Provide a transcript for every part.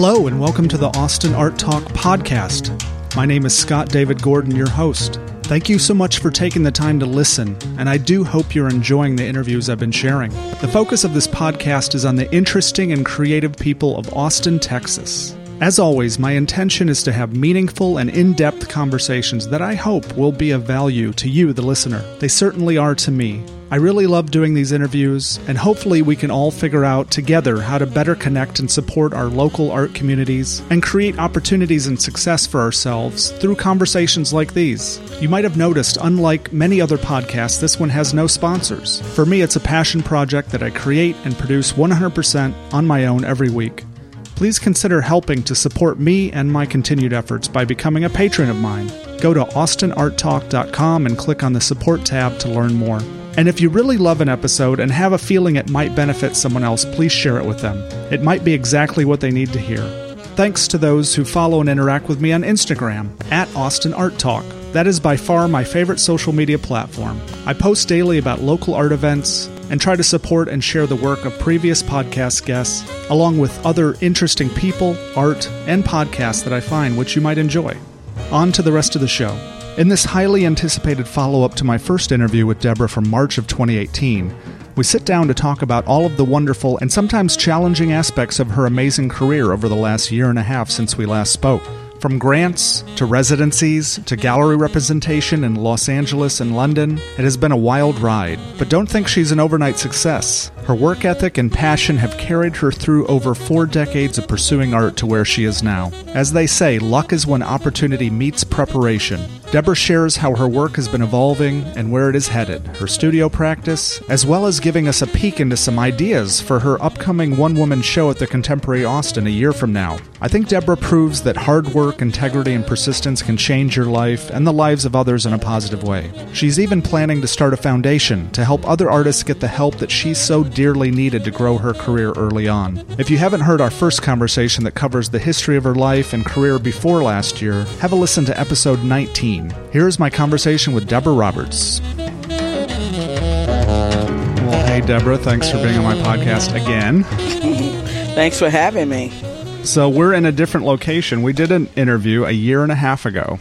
Hello, and welcome to the Austin Art Talk podcast. My name is Scott David Gordon, your host. Thank you so much for taking the time to listen, and I do hope you're enjoying the interviews I've been sharing. The focus of this podcast is on the interesting and creative people of Austin, Texas. As always, my intention is to have meaningful and in depth conversations that I hope will be of value to you, the listener. They certainly are to me. I really love doing these interviews, and hopefully, we can all figure out together how to better connect and support our local art communities and create opportunities and success for ourselves through conversations like these. You might have noticed, unlike many other podcasts, this one has no sponsors. For me, it's a passion project that I create and produce 100% on my own every week please consider helping to support me and my continued efforts by becoming a patron of mine. Go to austinarttalk.com and click on the support tab to learn more. And if you really love an episode and have a feeling it might benefit someone else, please share it with them. It might be exactly what they need to hear. Thanks to those who follow and interact with me on Instagram at Austin Art Talk. That is by far my favorite social media platform. I post daily about local art events and try to support and share the work of previous podcast guests, along with other interesting people, art, and podcasts that I find which you might enjoy. On to the rest of the show. In this highly anticipated follow up to my first interview with Deborah from March of 2018, we sit down to talk about all of the wonderful and sometimes challenging aspects of her amazing career over the last year and a half since we last spoke. From grants to residencies to gallery representation in Los Angeles and London, it has been a wild ride. But don't think she's an overnight success. Her work ethic and passion have carried her through over four decades of pursuing art to where she is now. As they say, luck is when opportunity meets preparation. Deborah shares how her work has been evolving and where it is headed, her studio practice, as well as giving us a peek into some ideas for her upcoming one woman show at the Contemporary Austin a year from now. I think Deborah proves that hard work, integrity, and persistence can change your life and the lives of others in a positive way. She's even planning to start a foundation to help other artists get the help that she so dearly needed to grow her career early on. If you haven't heard our first conversation that covers the history of her life and career before last year, have a listen to episode 19. Here's my conversation with Deborah Roberts. Well, hey, Deborah, thanks for being on my podcast again. Thanks for having me. So, we're in a different location. We did an interview a year and a half ago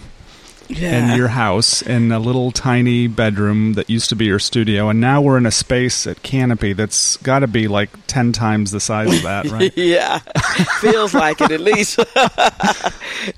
Yeah. in your house in a little tiny bedroom that used to be your studio, and now we're in a space at Canopy that's got to be like 10 times the size of that, right? yeah. Feels like it at least.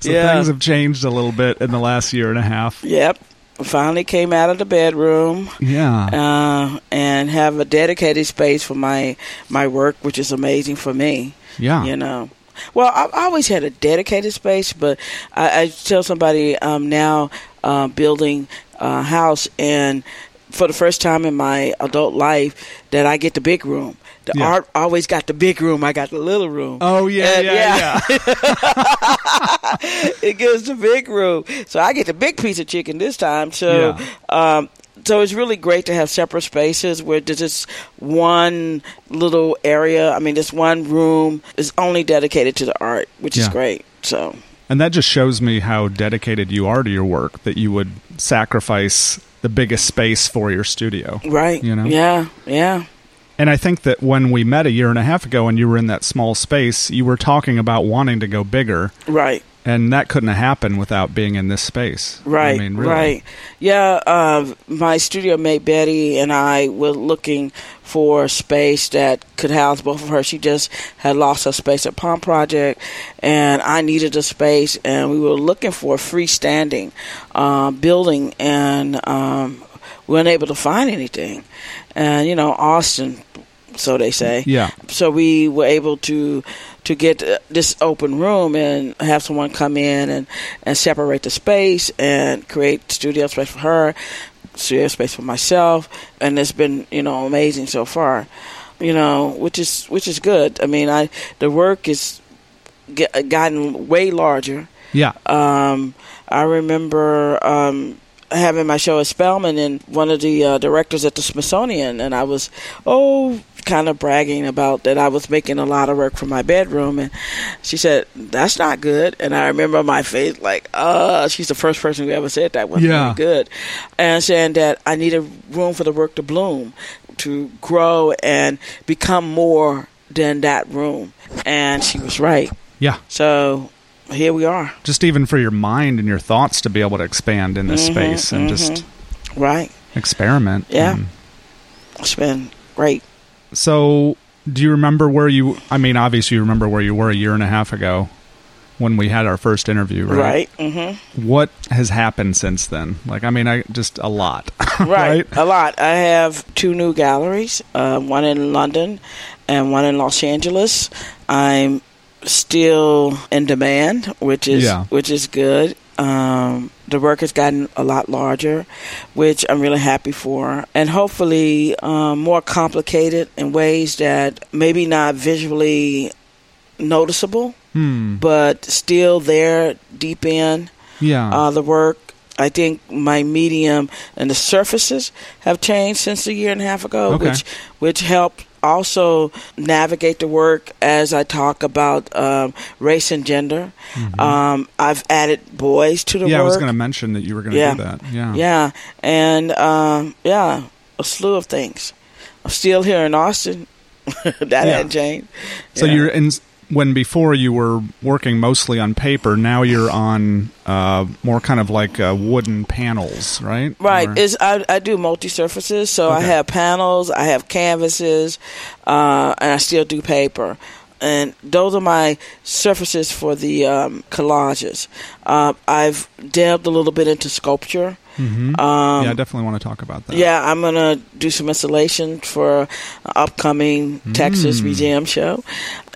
So yeah. things have changed a little bit in the last year and a half. Yep. Finally came out of the bedroom Yeah. uh, and have a dedicated space for my my work, which is amazing for me. yeah. You know. Well, I've always had a dedicated space, but I, I tell somebody um, now uh, building a house, and for the first time in my adult life, that I get the big room. The Yeah. art always got the big room. I got the little room. Oh, yeah, And, yeah, yeah. it gives the big room. So I get the big piece of chicken this time. So, um, so it's really great to have separate spaces where there's just one little area. I mean, this one room is only dedicated to the art, which is great. So, And that just shows me how dedicated you are to your work that you would sacrifice the biggest space for your studio. right. You know? Yeah. Yeah. And I think that when we met a year and a half ago and you were in that small space, you were talking about wanting to go bigger. Right. And that couldn't have happened without being in this space. Right, I mean, really. right. Yeah, uh, my studio mate Betty and I were looking for a space that could house both of her. She just had lost her space at Pump Project, and I needed a space, and we were looking for a freestanding uh, building, and um, we weren't able to find anything. And you know, Austin, so they say Yeah. so we were able to to get uh, this open room and have someone come in and and separate the space and create studio space for her studio space for myself and it's been you know amazing so far you know which is which is good i mean i the work is get, gotten way larger Yeah. um, I remember um, having my show at Spelman and one of the uh, directors at the Smithsonian, and I was, oh, kind of bragging about that I was making a lot of work from my bedroom, and she said, "That's not good." And I remember my face like, "Uh," she's the first person who ever said that was Yeah. good, and saying that I needed room for the work to bloom, to grow and become more than that room, and she was right. Yeah. So here we are. Just even for your mind and your thoughts to be able to expand in this Mhm, space and mhm. just Right. experiment. Yeah. And It's been great. So, do you remember where you? I mean, obviously, you remember where you were a year and a half ago when we had our first interview, right? Right. Mm-hmm. What has happened since then? Like, I mean, I just a lot, Right. right? A lot. I have two new galleries, uh, one in London and one in Los Angeles. I'm still in demand, which is Yeah. which is good. Um, the work has gotten a lot larger, which I'm really happy for, and hopefully um, more complicated in ways that maybe not visually noticeable, Hmm. but still there deep in Yeah. uh, the work. I think my medium and the surfaces have changed since a year and a half ago, Okay. which which helped also navigate the work as I talk about um, race and gender. Um, I've added boys to the Mm-hmm. yeah, I was going to mention that you were going to Yeah. do that. Yeah. Yeah, and um, yeah, a slew of things. I'm still here in Austin. that Yeah. hasn't changed. So Yeah. you're in when before you were working mostly on paper. Now you're on uh, more kind of like uh, wooden panels, right? Right. Or- Is I, I do multi surfaces, so I have panels, I have canvases, uh, and I still do paper. And those are my surfaces for the um, collages. Uh, I've delved a little bit into sculpture. Mhm. Um, yeah, I definitely want to talk about that. yeah, I'm gonna do some installation for an upcoming Texas Mm. museum show,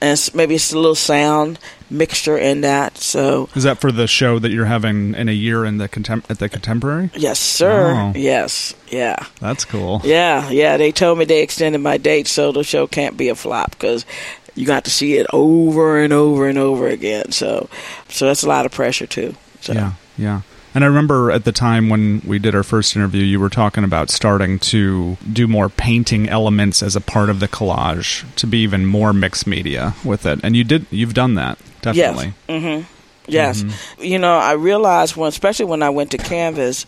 and maybe it's a little sound mixture in that. So Is that for the show that you're having in a year in the contem- at the Contemporary? yes, sir. Oh. Yes, yeah. That's cool. Yeah, yeah. They told me they extended my date, so the show can't be a flop because you got to see it over and over and over again. So, so that's a lot of pressure too. So, Yeah, yeah. And I remember at the time when we did our first interview, you were talking about starting to do more painting elements as a part of the collage to be even more mixed media with it. And you did, you've done that definitely. Yes. hmm Yes. Mm-hmm. You know, I realized when, especially when I went to Canvas,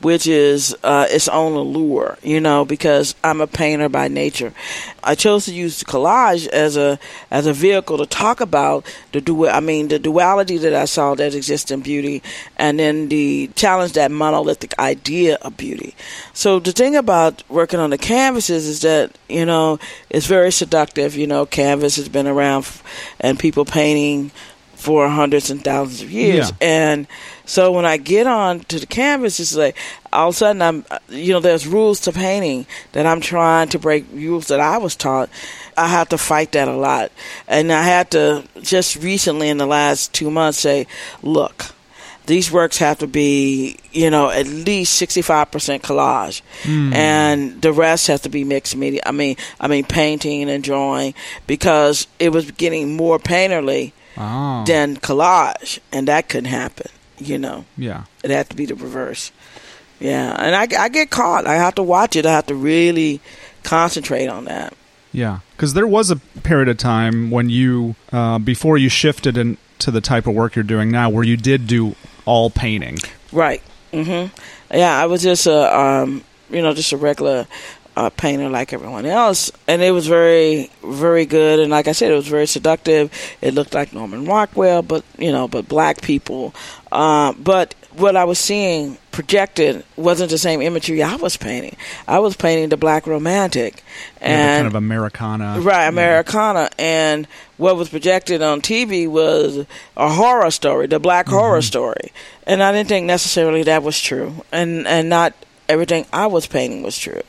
which is uh, its own allure. You know, because I'm a painter by nature. I chose to use collage as a as a vehicle to talk about the dual. I mean, the duality that I saw that exists in beauty, and then the challenge that monolithic idea of beauty. So the thing about working on the canvases is that you know it's very seductive. You know, canvas has been around, f- and people painting for hundreds and thousands of years. Yeah. And so when I get on to the canvas, it's like all of a sudden I'm, you know, there's rules to painting that I'm trying to break rules that I was taught. I have to fight that a lot. And I had to just recently in the last two months say, look, these works have to be, you know, at least 65% collage. Hmm. And the rest has to be mixed media. I mean, I mean painting and drawing because it was getting more painterly Oh, than collage, and that couldn't happen. You know, yeah. it had to be the reverse. Yeah, and I, I get caught. I have to watch it. I have to really concentrate on that. Yeah, because there was a period of time when you, uh, before you shifted into the type of work you're doing now, where you did do all painting. Right. Mm-hmm. Yeah, I was just a, um, you know, just a regular uh, painter like everyone else, and it was very, very good. And like I said, it was very seductive. It looked like Norman Rockwell, but you know, but black people. Um, but what I was seeing projected wasn't the same imagery I was painting. I was painting the black romantic, Yeah, and kind of Americana. Right, yeah. Americana, and what was projected on TV was a horror story, the black horror story, and I didn't think necessarily that was true, and and not everything I was painting was true.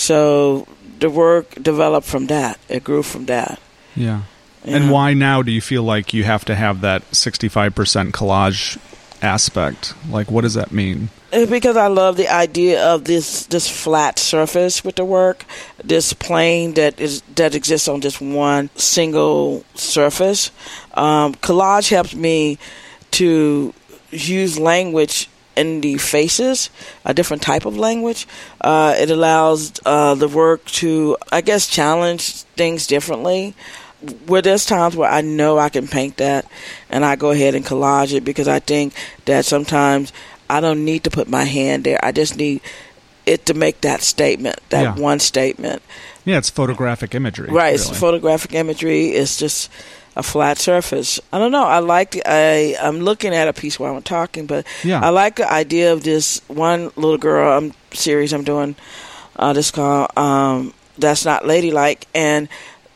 So the work developed from that. It grew from that. Yeah. And why now do you feel like you have to have that 65% collage aspect? Like, what does that mean? It's because I love the idea of this this flat surface with the work, this plane that is that exists on just one single surface. Um, collage helps me to use language in the faces, a different type of language. Uh, it allows uh, the work to, I guess, challenge things differently. Where there's times where I know I can paint that, and I go ahead and collage it because I think that sometimes I don't need to put my hand there. I just need it to make that statement, that Yeah. one statement. Yeah, it's photographic imagery. Right. It's photographic imagery. It's just a flat surface. I don't know. I like. I I'm looking at a piece while I'm talking, but Yeah. I like the idea of this one little girl um, series I'm doing. Uh, this called um, "That's Not Ladylike," and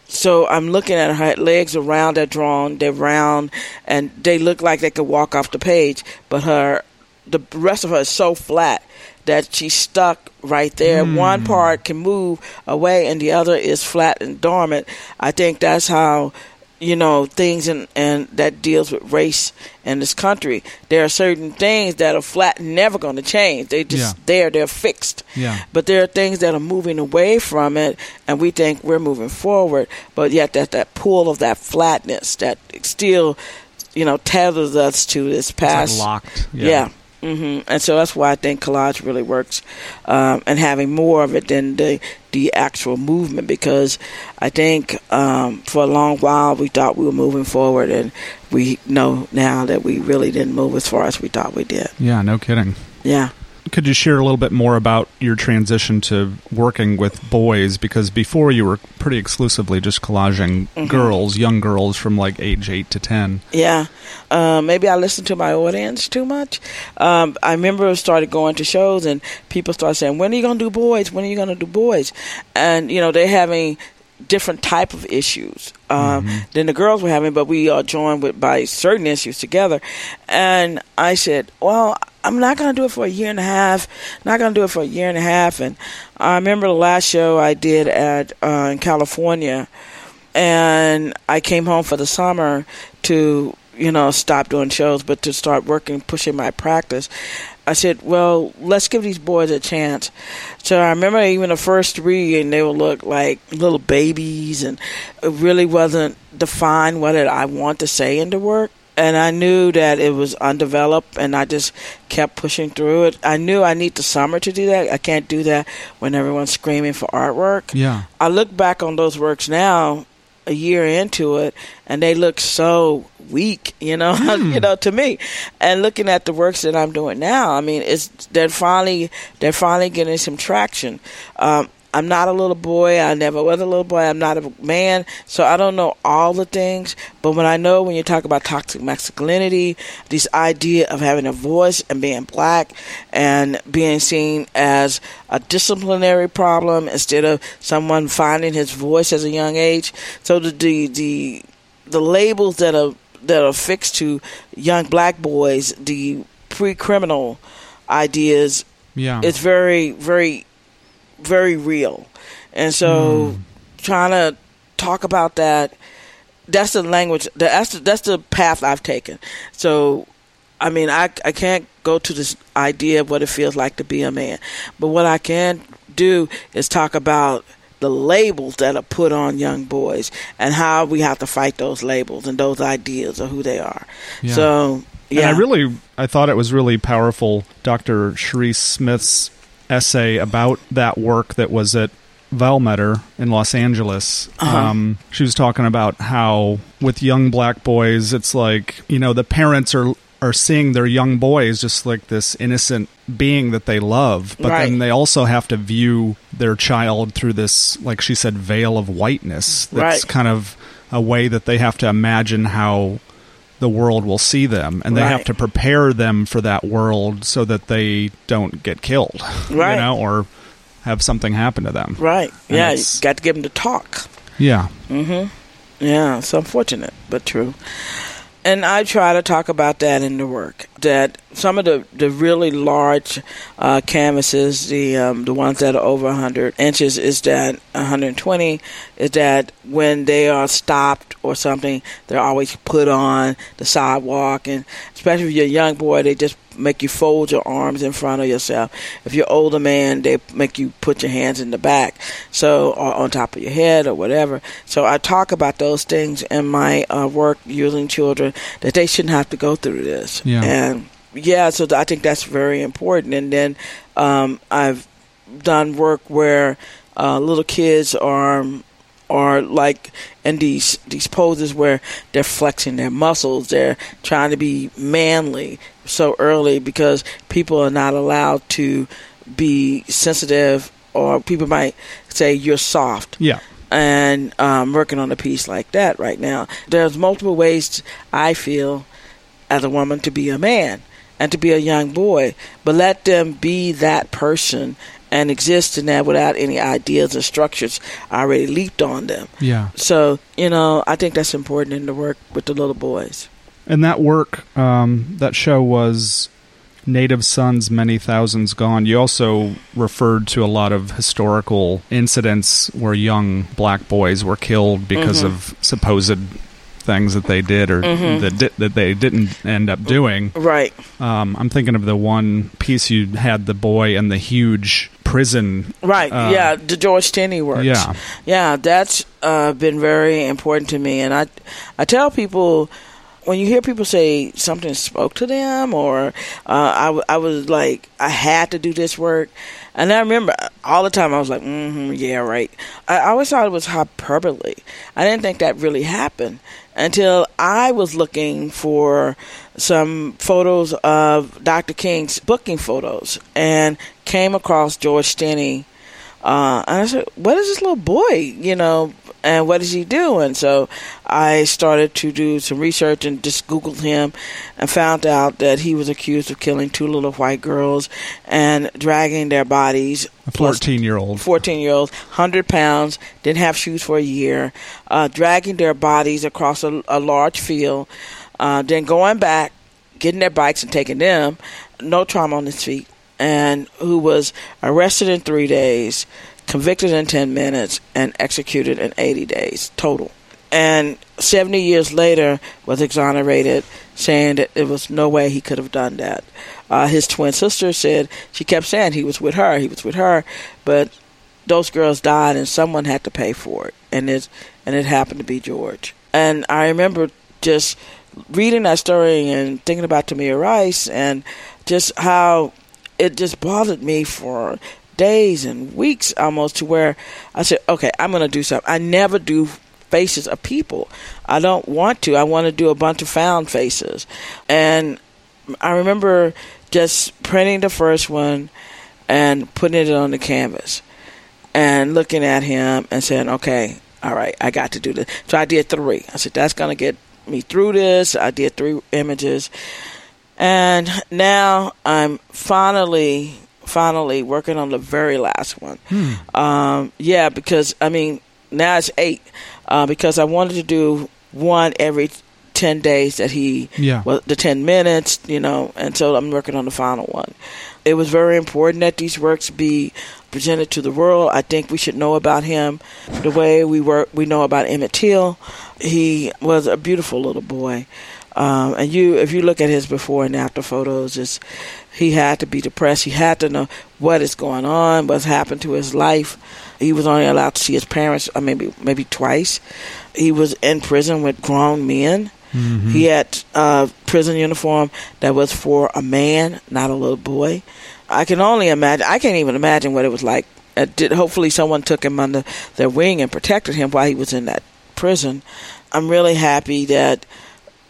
so I'm looking at her legs are round, they're drawn, they're round, and they look like they could walk off the page. But her, the rest of her is so flat that she's stuck right there. One part can move away, and the other is flat and dormant. I think that's how you know things and and that deals with race in this country. There are certain things that are flat, never going to change. They just Yeah. there, they're fixed. Yeah. But there are things that are moving away from it, and we think we're moving forward. But yet, that that pull of that flatness that still, you know, tethers us to this It's like past. locked. Yeah. Hmm And so that's why I think collage really works, um, and having more of it than the the actual movement. Because I think um, for a long while we thought we were moving forward, and we know now that we really didn't move as far as we thought we did. Yeah, no kidding. Yeah. Could you share a little bit more about your transition to working with boys? Because before you were pretty exclusively just collaging Mm-hmm. girls, young girls from like age 8 to 10. Yeah, um, maybe I listened to my audience too much. Um, I remember I started going to shows and people started saying, "When are you gonna do boys? When are you gonna do boys?" And you know they're having different type of issues um, than the girls were having, but we are joined with by certain issues together. And I said, "Well." I'm not going to do it for a year and a half. Not going to do it for a year and a half. And I remember the last show I did at uh, in California and I came home for the summer to you know stop doing shows, but to start working, pushing my practice. I said, well, let's give these boys a chance. So I remember even the first three, and they would look like little babies, and it really wasn't defined what it, I want to say in the work. And I knew that it was undeveloped, and I just kept pushing through it. I knew I need the summer to do that. I can't do that when everyone's screaming for artwork. Yeah. I look back on those works now, a year into it, and they look so weak, you know, you know, to me. And looking at the works that I'm doing now, I mean, it's they're finally they're finally getting some traction. Um, I'm not a little boy. I never was a little boy. I'm not a man, so I don't know all the things. But when I know when you talk about toxic masculinity, this idea of having a voice and being black and being seen as a disciplinary problem instead of someone finding his voice as a young age. So the the the, the labels that are that are fixed to young black boys, the pre-criminal ideas Yeah. it's very very very real. And so hmm. trying to talk about that that's the language that's the, that's the path i've taken. So i mean i i can't go to this idea of what it feels like to be a man. But what i can do is talk about the labels that are put on young boys and how we have to fight those labels and those ideas of who they are. Yeah. so yeah And I really, I thought it was really powerful, Dr. Sharice Smith's essay about that work that was at Vielmetter in Los Angeles. Uh-huh. Um, she was talking about how with young black boys, it's like you know the parents are are seeing their young boys just like this innocent being that they love, but then they also have to view their child through this, like she said, veil of whiteness. That's Right. kind of a way that they have to imagine how the world will see them and they have to prepare them for that world so that they don't get killed Right. you know or have something happen to them right And yeah you got to give them to talk yeah Mm-hmm. Yeah, it's unfortunate, but true. And I try to talk about that in the work. That some of the, the really large uh, canvases, the um, the ones that are over 100 inches, is that 120, is that when they are stopped or something, they're always put on the sidewalk. And especially if you're a young boy, they just make you fold your arms in front of yourself. If you're older man, they make you put your hands in the back, so or on top of your head or whatever. So I talk about those things in my uh, work using children that they shouldn't have to go through this. Yeah. And yeah, so I think that's very important. And then um, I've done work where uh, little kids are are like in these these poses where they're flexing their muscles, they're trying to be manly so early because people are not allowed to be sensitive or people might say you're soft. yeah and um, working on a piece like that right now. There's multiple ways I feel as a woman to be a man and to be a young boy, but let them be that person and exist in that without any ideas and structures already leaped on them. Yeah. So, you know, I think that's important in the work with the little boys. And that work, um, that show was Native Sons, Many Thousands Gone. You also referred to a lot of historical incidents where young black boys were killed because Mhm. of supposed things that they did or Mhm. that, di- that they didn't end up doing. Right. Um, I'm thinking of the one piece you had the boy and the huge prison. Right. Uh, yeah, the George Stinney works. Yeah. Yeah, that's uh, been very important to me, and I, I tell people when you hear people say something spoke to them, or uh, I, w- I was like, I had to do this work, and I remember all the time I was like, mm-hmm, yeah, right. I always thought it was hyperbole. I didn't think that really happened until I was looking for some photos of Dr. King's booking photos and came across George Stinney. Uh, and I said, "What is this little boy? You know, and what does he do?" And so I started to do some research and just Googled him, and found out that he was accused of killing two little white girls and dragging their bodies. A 14 year old. 14 year old, 100 pounds, didn't have shoes for a year, uh, dragging their bodies across a, a large field, uh, then going back, getting their bikes and taking them, no trauma on his feet, and who was arrested in three days, convicted in 10 minutes, and executed in 80 days total. And 70 years later was exonerated, saying that there was no way he could have done that. Uh, his twin sister said she kept saying he was with her, he was with her, but those girls died and someone had to pay for it, and it and it happened to be George. And I remember just reading that story and thinking about Tamir Rice and just how it just bothered me for days and weeks almost to where I said, okay, I'm going to do something. I never do faces of people. I don't want to. I want to do a bunch of found faces. And I remember just printing the first one and putting it on the canvas and looking at him and saying, okay, all right, I got to do this. So I did three. I said, that's going to get me through this. I did three images. And now I'm finally, finally working on the very last one. Um, yeah, because, I mean, now it's eight uh, because I wanted to do one every 10 days that he Yeah. well the 10 minutes you know and so i'm working on the final one. It was very important that these works be presented to the world. I think we should know about him the way we work we know about emmett till. He was a beautiful little boy. Um, and you if you look at his before and after photos it's he had to be depressed. He had to know what is going on what's happened to his life he was only allowed to see his parents uh, maybe maybe twice he was in prison with grown men he had a prison uniform that was for a man, not a little boy. I can only imagine. I can't even imagine what it was like. Uh, did hopefully someone took him under their wing and protected him while he was in that prison. I'm really happy that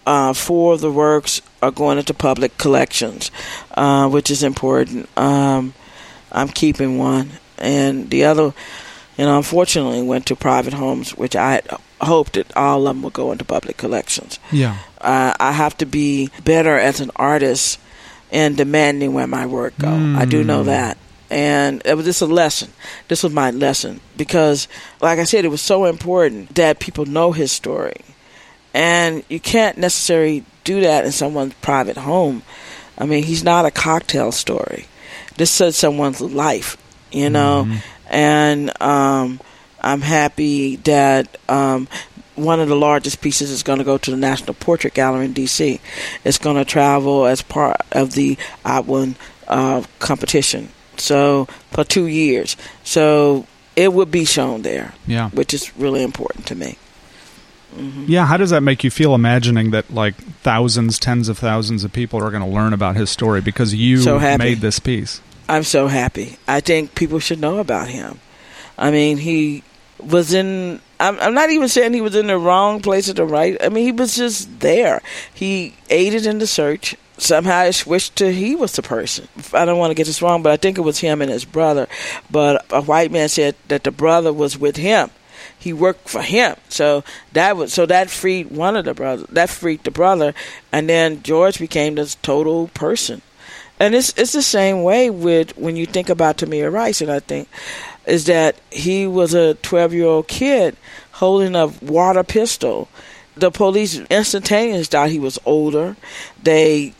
uh, four of the works are going into public collections, uh, which is important. Um, I'm keeping one, and the other, know, unfortunately went to private homes, which I had hoped that all of them would go into public collections. Yeah. Uh, I have to be better as an artist in demanding where my work go. I do know that. And it was just a lesson. This was my lesson because, like I said, it was so important that people know his story. And you can't necessarily do that in someone's private home. I mean, he's not a cocktail story. This is someone's life, you know? And um, I'm happy that um, one of the largest pieces is going to go to the National Portrait Gallery in D.C. It's going to travel as part of the Outwin uh, competition. So for two years, so it will be shown there, Yeah. which is really important to me. Yeah, how does that make you feel imagining that like thousands, tens of thousands of people are going to learn about his story because you So made this piece? I'm so happy. I think people should know about him. I mean, he was in. I'm, I'm not even saying he was in the wrong place at the right. I mean, he was just there. He aided in the search. Somehow it switched to he was the person. I don't want to get this wrong, but I think it was him and his brother. But a white man said that the brother was with him. he worked for him. So that was so that freed one of the brothers. That freed the brother, and then George became this total person. And it's it's the same way with when you think about Tamir Rice, and I think is that he was a 12 year old kid holding a water pistol. The police instantaneously thought he was older. They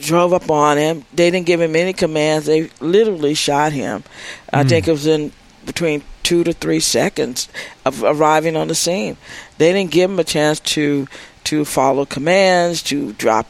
drove up on him. They didn't give him any commands. They literally shot him. Mm. I think it was in between two to three seconds of arriving on the scene. They didn't give him a chance to to follow commands, to drop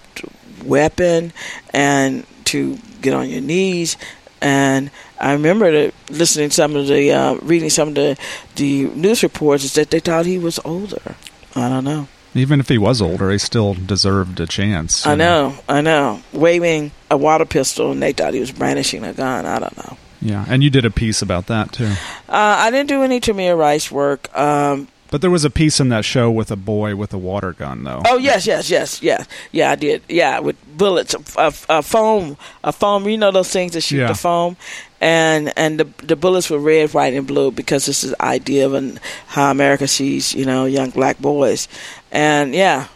weapon, and to get on your knees. And I remember listening to some of the uh, reading some of the the news reports is that they thought he was older. I don't know. Even if he was older, he still deserved a chance. I know, know, I know. Waving a water pistol, and they thought he was brandishing a gun. I don't know. Yeah, and you did a piece about that too. Uh, I didn't do any Tamir Rice work. Um, but there was a piece in that show with a boy with a water gun, though. Oh yes, yes, yes, yeah, yeah. I did, yeah, with bullets, a, a foam, a foam. You know those things that shoot yeah. the foam, and and the the bullets were red, white, and blue because this is the idea of an, how America sees you know young black boys, and yeah,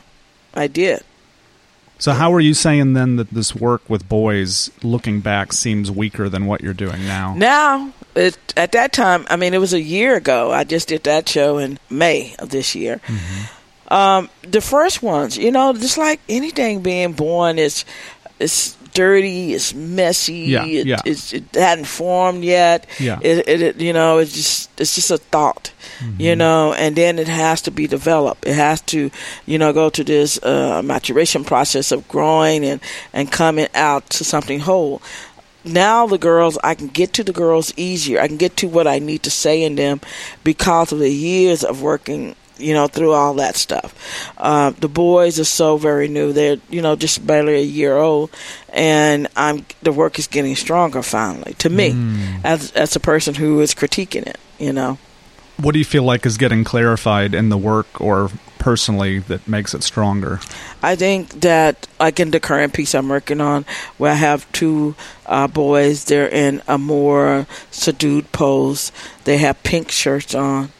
I did. So how are you saying then that this work with boys, looking back, seems weaker than what you're doing now? Now, it, at that time, I mean, it was a year ago. I just did that show in May of this year. Mm-hmm. Um, the first ones, you know, just like anything being born, is it's dirty, it's messy, yeah, it, yeah. it hadn't formed yet. Yeah. It, it, you know, it's just it's just a thought, mm-hmm. you know, and then it has to be developed. It has to, you know, go to this uh, maturation process of growing and and coming out to something whole. Now the girls, I can get to the girls easier. I can get to what I need to say in them because of the years of working you know, through all that stuff. Uh, the boys are so very new; they're you know just barely a year old, and I'm the work is getting stronger finally to me, mm. as as a person who is critiquing it. You know, what do you feel like is getting clarified in the work or personally that makes it stronger? I think that, like in the current piece I'm working on, where I have two uh, boys, they're in a more subdued pose. They have pink shirts on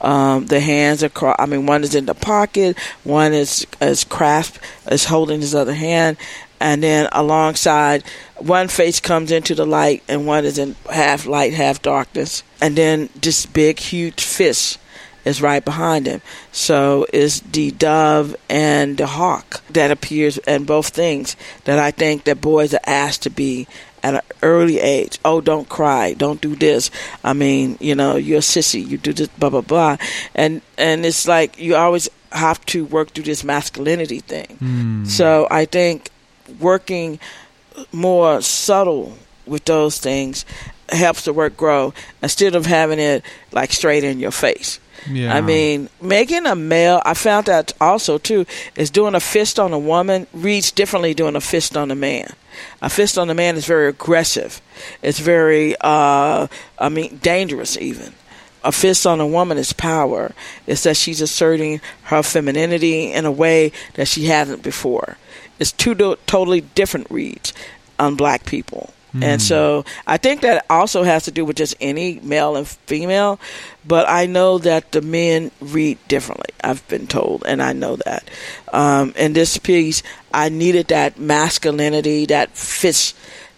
um, the hands are, cro- I mean, one is in the pocket, one is is clasped, is holding his other hand, and then alongside, one face comes into the light, and one is in half light, half darkness, and then this big, huge fist is right behind him. So is the dove and the hawk that appears in both things that I think that boys are asked to be at an early age. Oh, don't cry. Don't do this. I mean, you know, you're a sissy. You do this, blah blah blah. And and it's like you always have to work through this masculinity thing. Mm. So I think working more subtle with those things helps the work grow instead of having it like straight in your face. Yeah. I mean, making a male, I found that also too, is doing a fist on a woman reads differently doing a fist on a man. A fist on a man is very aggressive. It's very, uh, I mean, dangerous even. A fist on a woman is power. It's that she's asserting her femininity in a way that she hasn't before. It's two do- totally different reads on black people. And hmm. so I think that also has to do with just any male and female. But I know that the men read differently. I've been told, and I know that. Um, in this piece, I needed that masculinity, that fist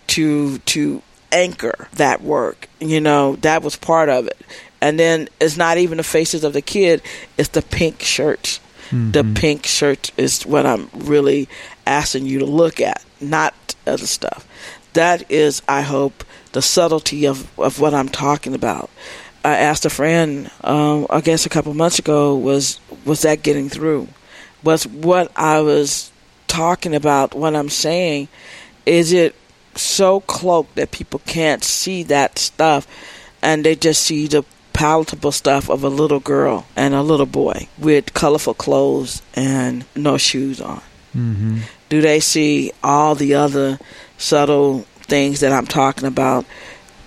to to anchor that work. You know, that was part of it. And then it's not even the faces of the kid; it's the pink shirts. Mm-hmm. The pink shirt is what I'm really asking you to look at, not other stuff that is, I hope, the subtlety of, of what I'm talking about. I asked a friend, um, I guess a couple months ago, was was that getting through? Was what I was talking about, what I'm saying, is it so cloaked that people can't see that stuff, and they just see the palatable stuff of a little girl and a little boy with colorful clothes and no shoes on? Mm-hmm. Do they see all the other subtle things that I'm talking about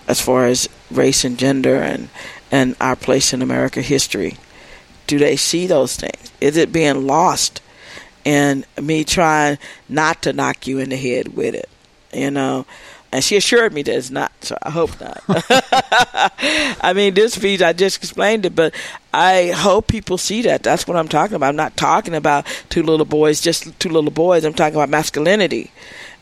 as far as race and gender and and our place in American history. Do they see those things? Is it being lost in me trying not to knock you in the head with it? You know, and she assured me that it's not. So I hope not. I mean, this piece I just explained it, but I hope people see that. That's what I'm talking about. I'm not talking about two little boys, just two little boys. I'm talking about masculinity,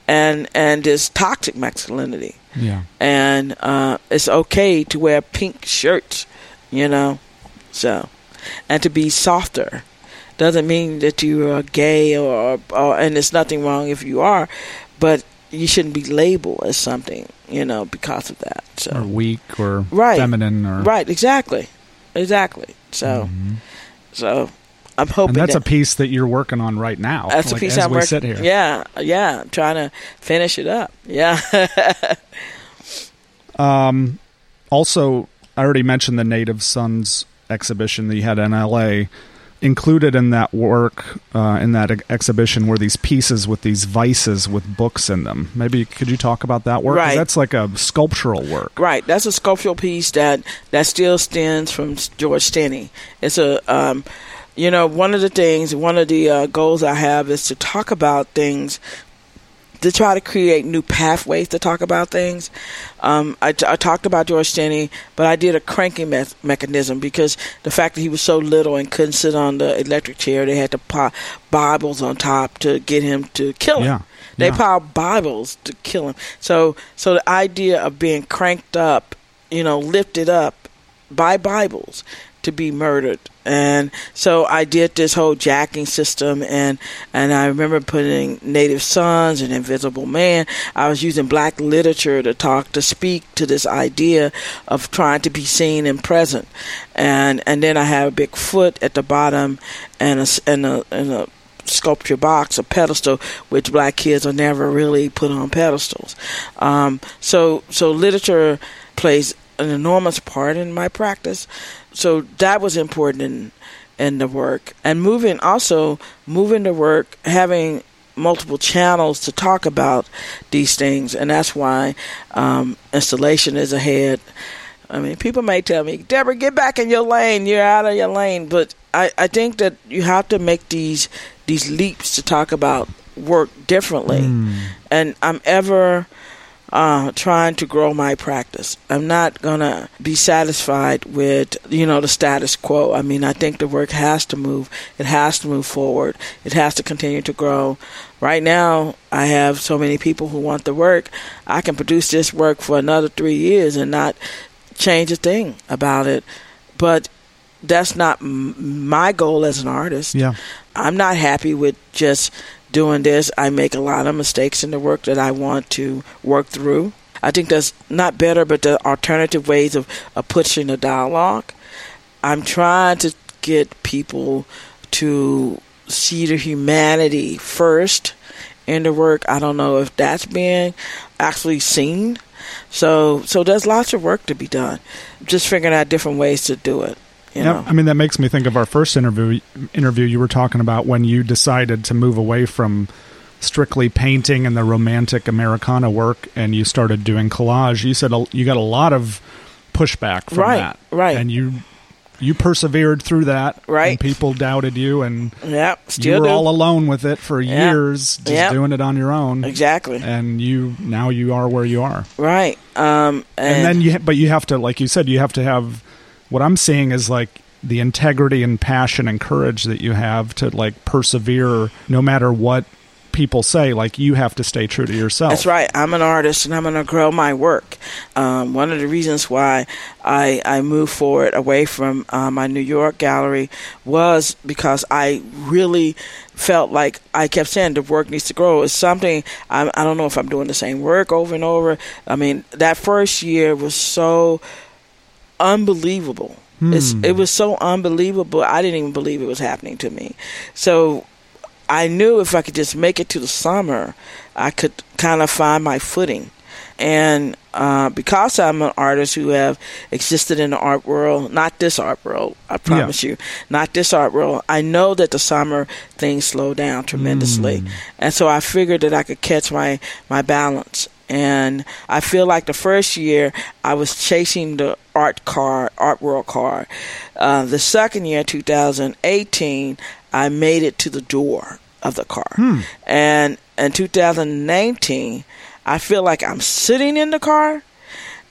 and and this toxic masculinity. Yeah. And uh, it's okay to wear pink shirts, you know. So, and to be softer doesn't mean that you are gay or, or and there's nothing wrong if you are, but you shouldn't be labeled as something, you know, because of that. So Or weak or Right. feminine or right, exactly, exactly. So, Mhm. so I'm hoping And that's a piece that you're working on right now. that's like, a piece as I'm we working. sit here. Yeah, yeah, I'm trying to finish it up. Yeah, Um, also, I already mentioned the Native Sons exhibition that you had in LA. Included in that work, uh, in that ex- exhibition, were these pieces with these vices with books in them. Maybe could you talk about that work? Right. That's like a sculptural work. right. That's a sculptural piece that that still stems from George Stinney. It's a um, you know, one of the things, one of the uh, goals I have is to talk about things, to try to create new pathways to talk about things. Um, I, t- I talked about George Stinney, but I did a cranking me- mechanism because the fact that he was so little and couldn't sit on the electric chair, they had to pop Bibles on top to get him to kill him. Yeah. They Yeah. piled Bibles to kill him. So, so the idea of being cranked up, you know, lifted up by Bibles to be murdered, and so I did this whole jacking system, and and I remember putting Native Sons and Invisible Man. I was using Black literature to talk to speak to this idea of trying to be seen and present, and and then I have a big foot at the bottom, and a and a and a sculpture box, a pedestal, which black kids are never really put on pedestals. Um, so, so literature plays an enormous part in my practice. So that was important in in the work, and moving also moving the work, having multiple channels to talk about these things, and that's why um, installation is ahead. I mean, people may tell me, Deborah, get back in your lane. You're out of your lane. But I, I think that you have to make these these leaps to talk about work differently. Mm. And I'm ever uh, trying to grow my practice. I'm not gonna be satisfied with you know the status quo. I mean, I think the work has to move. It has to move forward. It has to continue to grow. Right now, I have so many people who want the work. I can produce this work for another three years and not change a thing about it. But that's not m- my goal as an artist. Yeah. I'm not happy with just doing this. I make a lot of mistakes in the work that I want to work through. I think that's not better, but the alternative ways of, of pushing the dialogue. I'm trying to get people to see the humanity first in the work. I don't know if that's being actually seen. So, so there's lots of work to be done. Just figuring out different ways to do it. You Yeah, know? I mean that makes me think of our first interview. Interview you were talking about when you decided to move away from strictly painting and the romantic Americana work, and you started doing collage. You said you got a lot of pushback from Right, that, right. And you you persevered through that, Right. And people doubted you, and Yeah, you were do. all alone with it for Yeah. years, just Yeah. doing it on your own. exactly And you now you are where you are. right. Um, and, and then you but you have to like you said you have to have what i'm seeing is like the integrity and passion and courage that you have to like persevere no matter what people say like you have to stay true to yourself That's right. I'm an artist, and I'm going to grow my work. Um, one of the reasons why I I moved forward away from uh, my New York gallery was because I really felt like I kept saying the work needs to grow. It's something I, I don't know if I'm doing the same work over and over. I mean, that first year was so unbelievable. It's, Hmm. it was so unbelievable. I didn't even believe it was happening to me. So I knew if I could just make it to the summer, I could kind of find my footing. And uh, because I'm an artist who have existed in the art world, not this art world, I promise you, not this art world, I know that the summer things slow down tremendously. And so I figured that I could catch my, my balance. And I feel like the first year I was chasing the art car, art world car. Uh, the second year, 2018, I made it to the door of the car. And in 2019, I feel like I'm sitting in the car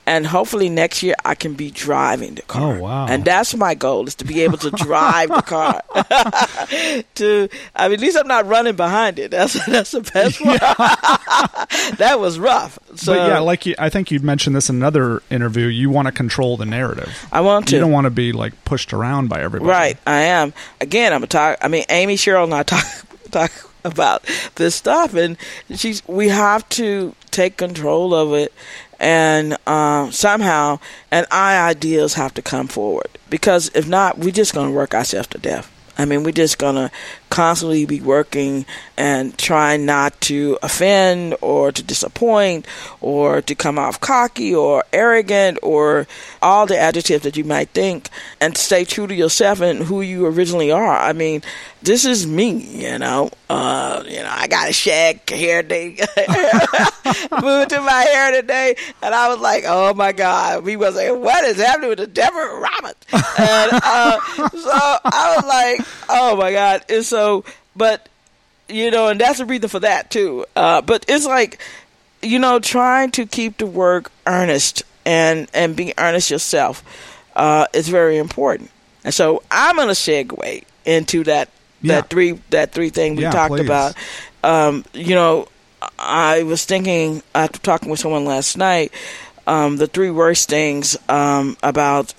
and hopefully next year I can be driving the car. Oh wow! And that's my goal is to be able to drive the car. to I mean, at least I'm not running behind it. That's that's the best one. that was rough. So but yeah, like you, I think you mentioned this in another interview. You want to control the narrative. I want to. You don't want to be like pushed around by everybody. Right. I am. Again, I'm a talk. I mean, Amy Sherald and I talk talk about this stuff, and she's. We have to take control of it and um, somehow and our ideas have to come forward. Because if not we're just going to work ourselves to death. I mean we're just going to constantly be working and trying not to offend or to disappoint or to come off cocky or arrogant or all the adjectives that you might think and stay true to yourself and who you originally are i mean this is me, you know. Uh, you know, I got a shag hair day, moved to my hair today, and I was like, oh my god, we was like, what is happening with the Deborah Roberts? And uh, so I was like, oh my god, and so, but you know, and that's a reason for that too. Uh, but it's like, you know, trying to keep the work earnest and and being earnest yourself uh, is very important. And so I'm gonna segue into that Yeah. that three that three thing we Yeah, talked please. about. Um, you know, I was thinking after talking with someone last night, um, the three worst things um, about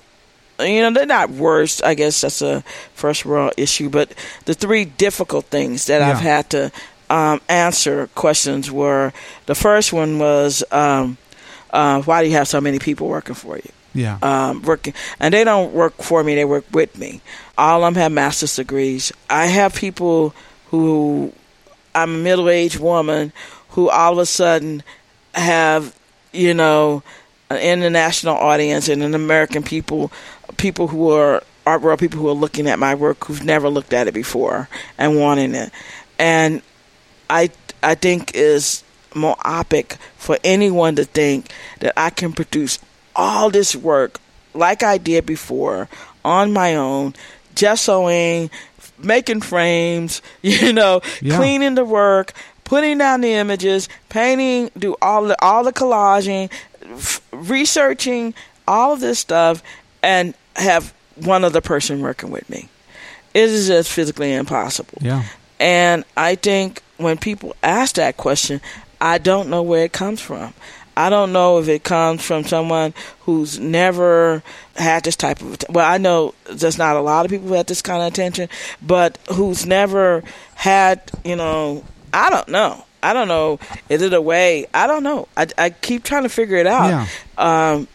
you know they're not worst. I guess that's a first world issue, but the three difficult things that I've had to um, answer questions were the first one was um, uh, why do you have so many people working for you? Yeah. um, working, and they don't work for me; they work with me. All of them have master's degrees. I have people who I'm a middle-aged woman who all of a sudden have, you know, an international audience and an American people, people who are art world people who are looking at my work who've never looked at it before and wanting it, and I I think is myopic for anyone to think that I can produce all this work like I did before on my own, gessoing, making frames, you know, Yeah. cleaning the work, putting down the images, painting, do all the all the collaging, f- researching all of this stuff, and have one other person working with me. It is just physically impossible. yeah. And I think when people ask that question, I don't know where it comes from. I don't know if it comes from someone who's never had this type of well, I know there's not a lot of people who have this kind of attention, but who's never had, you know, I don't know. I don't know. Is it a way? I don't know. I, I keep trying to figure it out. Yeah. Um,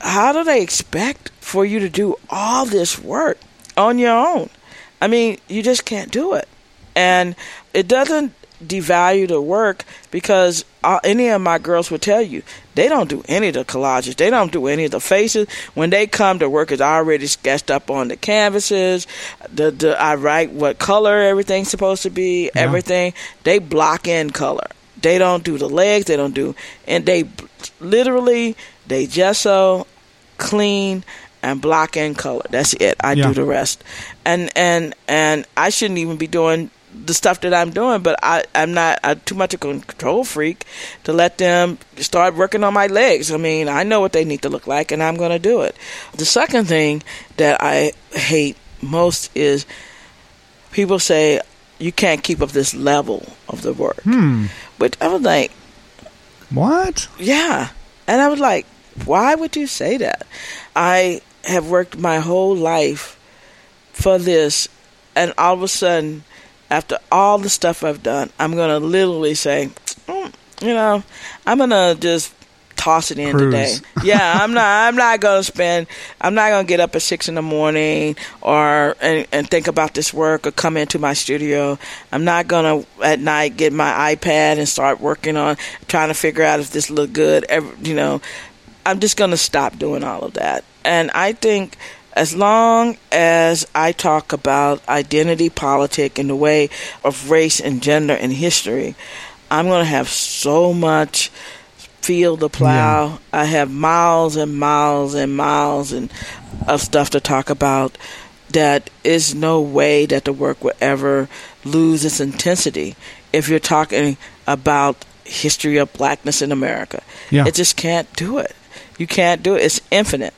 how do they expect for you to do all this work on your own? I mean, you just can't do it. And it doesn't devalue the work because uh, any of my girls would tell you they don't do any of the collages. They don't do any of the faces. When they come to work, it's already sketched up on the canvases. The, the I write what color everything's supposed to be. Yeah. Everything they block in color. They don't do the legs. They don't do, and they literally they gesso, clean, and block in color. That's it. I Yeah. do the rest, and and and I shouldn't even be doing the stuff that I'm doing, but I I'm not I'm too much of a control freak to let them start working on my legs. I mean, I know what they need to look like, and I'm going to do it. The second thing that I hate most is people say you can't keep up this level of the work. Hmm. But I was like, What? yeah. And I was like, why would you say that? I have worked my whole life for this, and all of a sudden, after all the stuff I've done, I'm going to literally say, "Mm, you know, I'm going to just toss it in Cruise. today. Yeah, I'm not. I'm not to spend. I'm not to get up at six in the morning or and, and think about this work or come into my studio. I'm not to at night get my iPad and start working on trying to figure out if this look good. Every, you know, I'm just to stop doing all of that. And I think as long as I talk about identity politic and the way of race and gender and history, I'm going to have so much field to plow. I have miles and miles and miles and of stuff to talk about that is no way that the work will ever lose its intensity if you're talking about history of blackness in America. Yeah. It just can't do it. You can't do it. It's infinite.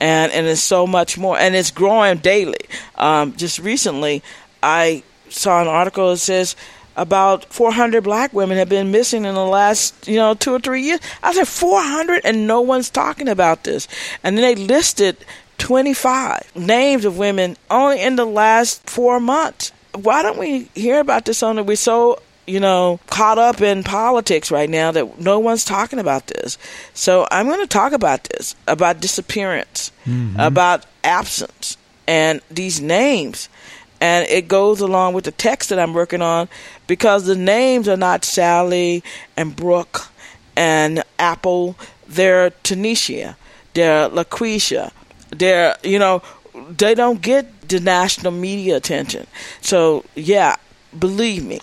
And and it's so much more and it's growing daily. Um, just recently I saw an article that says about 400 black women have been missing in the last, you know, two or three years. I said 400 and no one's talking about this. And then they listed 25 names of women only in the last four months. Why don't we hear about this on we're so, you know, caught up in politics right now that no one's talking about this. So I'm going to talk about this, about disappearance, mm-hmm. about absence, and these names and it goes along with the text that I'm working on because the names are not Sally and Brooke and Apple. They're Tanisha, they're LaQuisha, they're you know they don't get the national media attention. So yeah, believe me,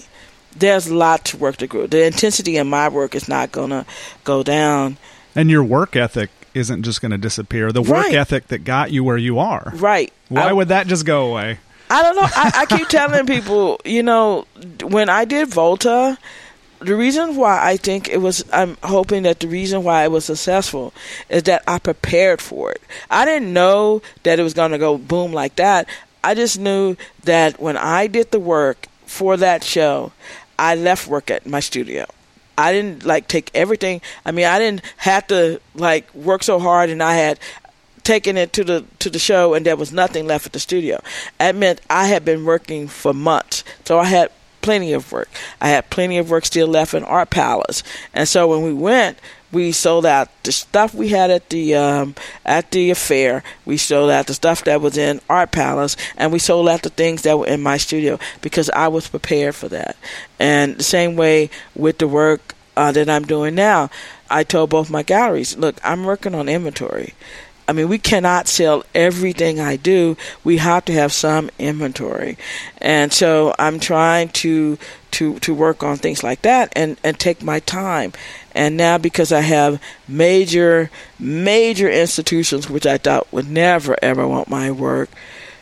there's a lot to work to grow. The intensity in my work is not gonna go down. And your work ethic isn't just going to disappear. The work Right. ethic that got you where you are. Right. Why I- would that just go away? I don't know. I, I keep telling people, you know, when I did Volta, the reason why I think it was, I'm hoping that the reason why it was successful is that I prepared for it. I didn't know that it was going to go boom like that. I just knew that when I did the work for that show, I left work at my studio. I didn't like take everything. I mean, I didn't have to like work so hard, and I had taken it to the to the show, and there was nothing left at the studio. That meant I had been working for months, so I had plenty of work. I had plenty of work still left in Art Palace, and so when we went, we sold out the stuff we had at the um, at the affair. We sold out the stuff that was in Art Palace, and we sold out the things that were in my studio because I was prepared for that. And the same way with the work uh, that I'm doing now, I told both my galleries, look, I'm working on inventory. I mean, we cannot sell everything I do. We have to have some inventory, and so I'm trying to to to work on things like that and and take my time. And now because I have major major institutions which I thought would never ever want my work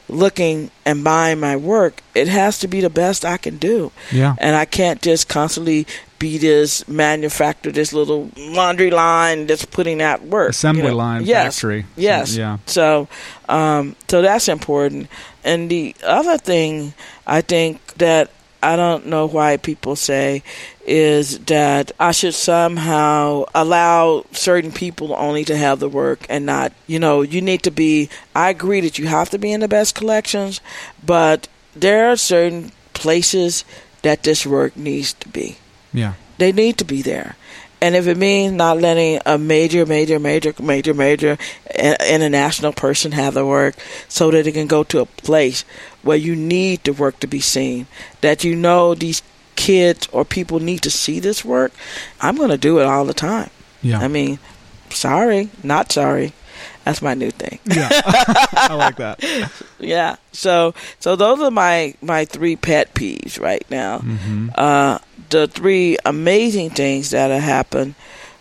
looking and buying my work, it has to be the best I can do. Yeah. And I can't just constantly be this manufacture this little laundry line that's putting out work. Assembly you know. line yes. factory. Yes. Yeah. So, um, so that's important. And the other thing I think that I don't know why people say is that I should somehow allow certain people only to have the work and not, you know, you need to be. I agree that you have to be in the best collections, but there are certain places that this work needs to be. Yeah. They need to be there. And if it means not letting a major, major, major, major, major international person have the work so that it can go to a place where you need the work to be seen, that you know these kids or people need to see this work, I'm going to do it all the time. Yeah. I mean, sorry, not sorry. That's my new thing. yeah. I like that. yeah. So, so those are my my three pet peeves right now. hmm Uh, the three amazing things that have happened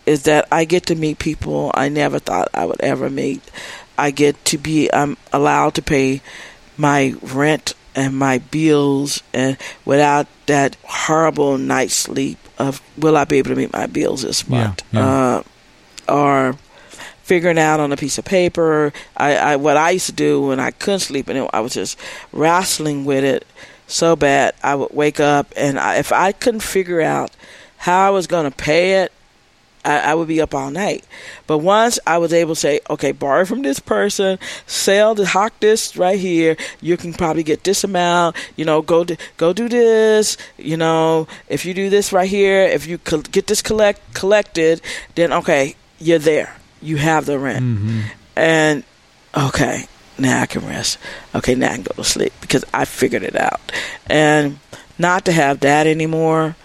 is that I get to meet people I never thought I would ever meet. I get to be I'm allowed to pay my rent and my bills and without that horrible night's sleep of will I be able to meet my bills this Yeah, month? yeah. Uh, or figuring out on a piece of paper. I, I what I used to do when I couldn't sleep and I was just wrestling with it so bad. I would wake up and I, if I couldn't figure out how I was going to pay it, I, I would be up all night. But once I was able to say, okay, borrow from this person, sell the hawk this right here. You can probably get this amount. You know, go do, go do this. You know, if you do this right here, if you col- get this collect collected, then okay, you're there. You have the rent, hmm and okay, now I can rest. Okay, now I can go to sleep because I figured it out. And not to have that anymore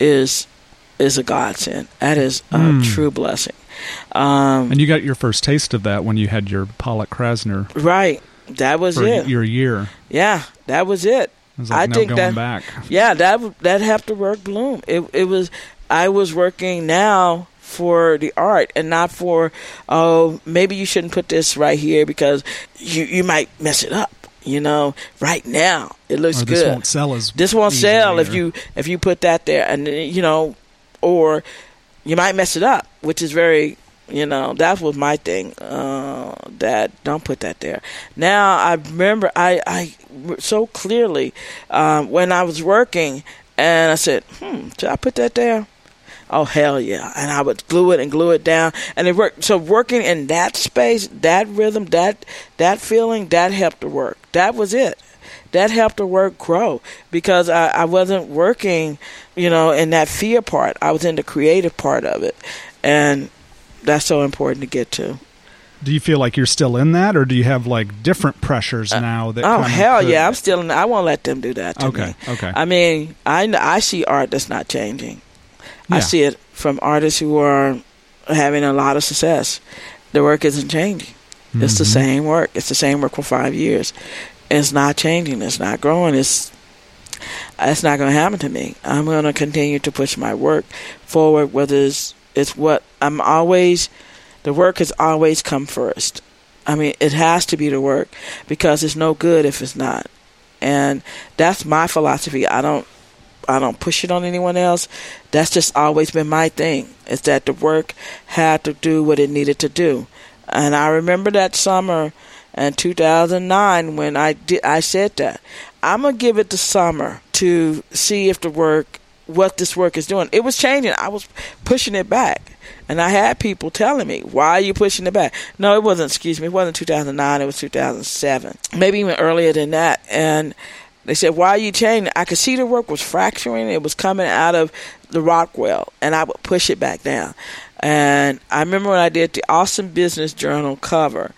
is is a godsend. That is a Mm. true blessing. Um, And you got your first taste of that when you had your Pollock Krasner right. That was it. your year. Yeah, that was it. Was like I no think going that- back. Yeah, that that have to work bloom. It it was I was working now for the art and not for oh maybe you shouldn't put this right here because you you might mess it up. You know, right now it looks Or this good. won't sell as This won't sell if you if you put that there and you know or you might mess it up, which is very you know that was my thing uh, that don't put that there now i remember i i so clearly um, when i was working and i said hmm should i put that there oh hell yeah and i would glue it and glue it down and it worked so working in that space that rhythm that that feeling that helped the work that was it that helped the work grow because I, I wasn't working, you know, in that fear part. I was in the creative part of it. And that's so important to get to. Do you feel like you're still in that, or do you have like different pressures uh, now? That oh hell could... yeah, I'm still in. I won't let them do that to okay, me. Okay, I mean, I I see art that's not changing. Yeah. I see it from artists who are having a lot of success. The work isn't changing. Mm-hmm. It's the mm-hmm. same work. It's the same work for five years. It's not changing. It's not growing. It's it's not going to happen to me. I'm going to continue to push my work forward, whether it's it's what I'm always the work has always come first. I mean, it has to be the work because it's no good if it's not. And that's my philosophy. I don't I don't push it on anyone else. That's just always been my thing. Is that the work had to do what it needed to do. And I remember that summer in 2009 when I did I said that. I'm to give it the summer to see if the work what this work is doing. It was changing. I was pushing it back. And I had people telling me, why are you pushing it back? No, it wasn't, excuse me, it wasn't 2009, it was 2007. Maybe even earlier than that. And they said, why are you changing? I could see the work was fracturing. It was coming out of the Rockwell, and I would push it back down. And I remember when I did the Austin Business Journal cover,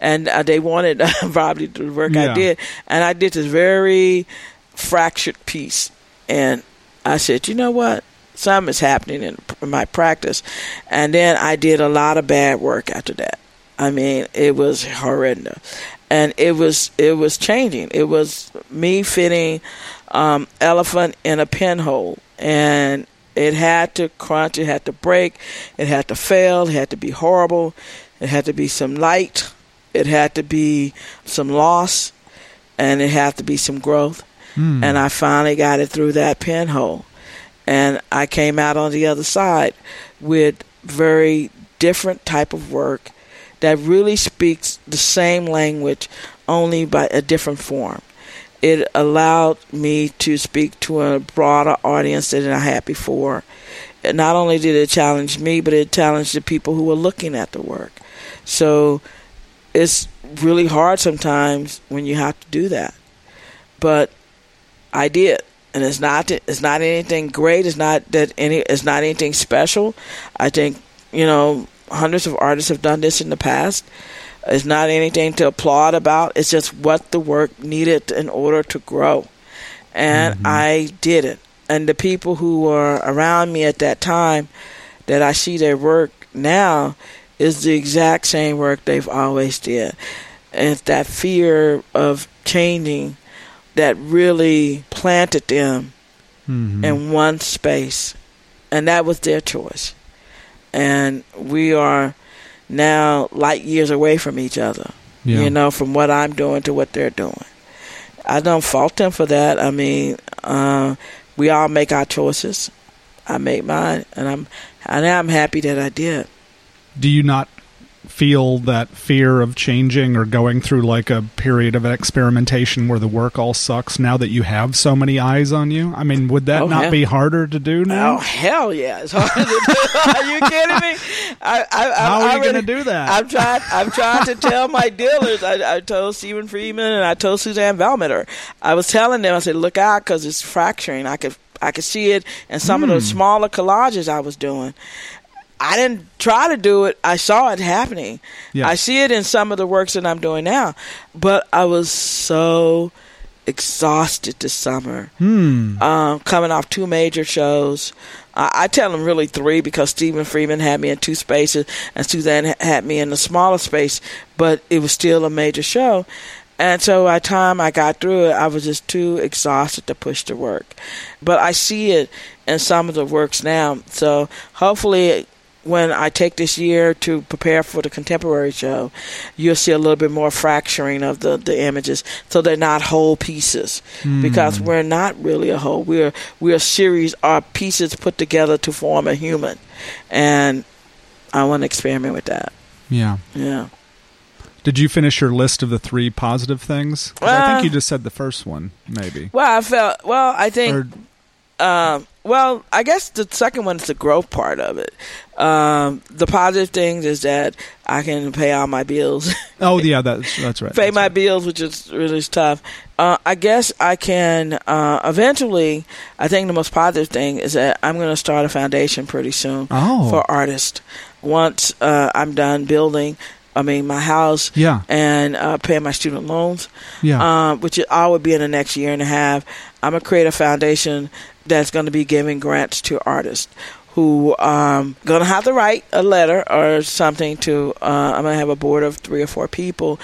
and uh, they wanted uh, probably the work yeah. I did, and I did this very fractured piece, and I said, you know what? Something is happening in, in my practice. And then I did a lot of bad work after that. I mean, it was horrendous, and it was it was changing. It was me fitting um, elephant in a pinhole, and it had to crunch, it had to break, it had to fail, it had to be horrible, it had to be some light, it had to be some loss, and it had to be some growth. Mm. And I finally got it through that pinhole. And I came out on the other side with very different type of work that really speaks the same language only by a different form. It allowed me to speak to a broader audience than I had before. And not only did it challenge me, but it challenged the people who were looking at the work. So it's really hard sometimes when you have to do that. But I did, and it's not it's not anything great. It's not that any it's not anything special. I think you know hundreds of artists have done this in the past. It's not anything to applaud about. It's just what the work needed in order to grow, and mm-hmm. I did it. And the people who were around me at that time, that I see their work now, is the exact same work they've always did. And it's that fear of changing that really planted them mm-hmm. in one space. And that was their choice. And we are now light years away from each other, yeah. you know, from what I'm doing to what they're doing. I don't fault them for that. I mean, uh, we all make our choices. I made mine, and I'm and I'm happy that I did. Do you not feel that fear of changing or going through like a period of experimentation where the work all sucks now that you have so many eyes on you? I mean, would that oh, not hell. be harder to do now? Oh hell yeah, it's hard to do. are you kidding me? I, I, How are you going to do that? I'm trying. I'm trying to tell my dealers. I, I told Stephen Friedman and I told Suzanne Vielmetter. I was telling them. I said, look out because it's fracturing. I could I could see it in some of the hmm. smaller collages I was doing. I didn't try to do it. I saw it happening. I see it in some of the works that I'm doing now, but I was so exhausted this summer. Hmm. Um, coming off two major shows. I, I tell them really three because Stephen Friedman had me in two spaces and Suzanne had me in the smaller space, but it was still a major show. And so by the time I got through it, I was just too exhausted to push the work. But I see it in some of the works now. So hopefully when I take this year to prepare for the contemporary show, you'll see a little bit more fracturing of the, the images, so they're not whole pieces. Hmm. Because we're not really a whole. We're we're a series of pieces put together to form a human, and I want to experiment with that. Yeah. Yeah. Did you finish your list of the three positive things? 'Cause I Uh, think you just said the first one, maybe. Well, I felt. Well, I think. Or, Um, well, I guess the second one is the growth part of it. Um, the positive things is that I can pay all my bills, oh, yeah, that's that's right. pay That's my right. bills, which is really tough. Uh, I guess I can uh, eventually. I think the most positive thing is that I'm going to start a foundation pretty soon Oh. for artists. Once uh, I'm done building, I mean my house Yeah. and uh, paying my student loans Yeah. um, which I would be in the next year and a half. I'm gonna create a foundation that's going to be giving grants to artists who um gonna have to write a letter or something to. Uh, I'm gonna have a board of three or four people,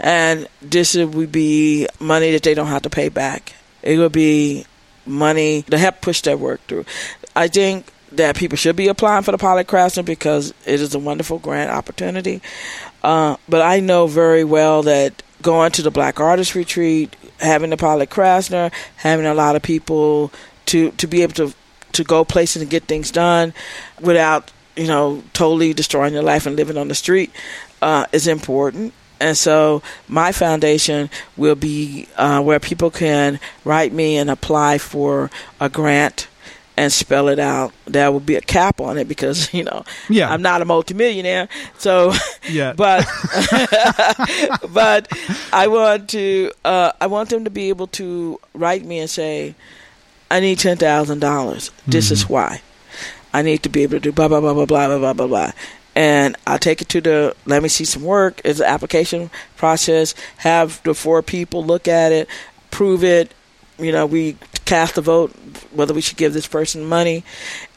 and this would be money that they don't have to pay back. It would be money to help push their work through. I think that people should be applying for the Pollock Krasner because it is a wonderful grant opportunity. Uh, but I know very well that going to the Black Artist Retreat, having the Pollock Krasner, having a lot of people to to be able to to go places and get things done without you know totally destroying your life and living on the street uh, is important. And so my foundation will be uh, where people can write me and apply for a grant and spell it out. There will be a cap on it because you know Yeah. I'm not a multimillionaire. So, Yeah. but but I want to uh, I want them to be able to write me and say, I need ten thousand dollars. This is why. I need to be able to do blah blah blah blah blah blah blah blah blah. And I'll take it to the let me see some work. It's an application process. Have the four people look at it, prove it. You know, we cast a vote whether we should give this person money,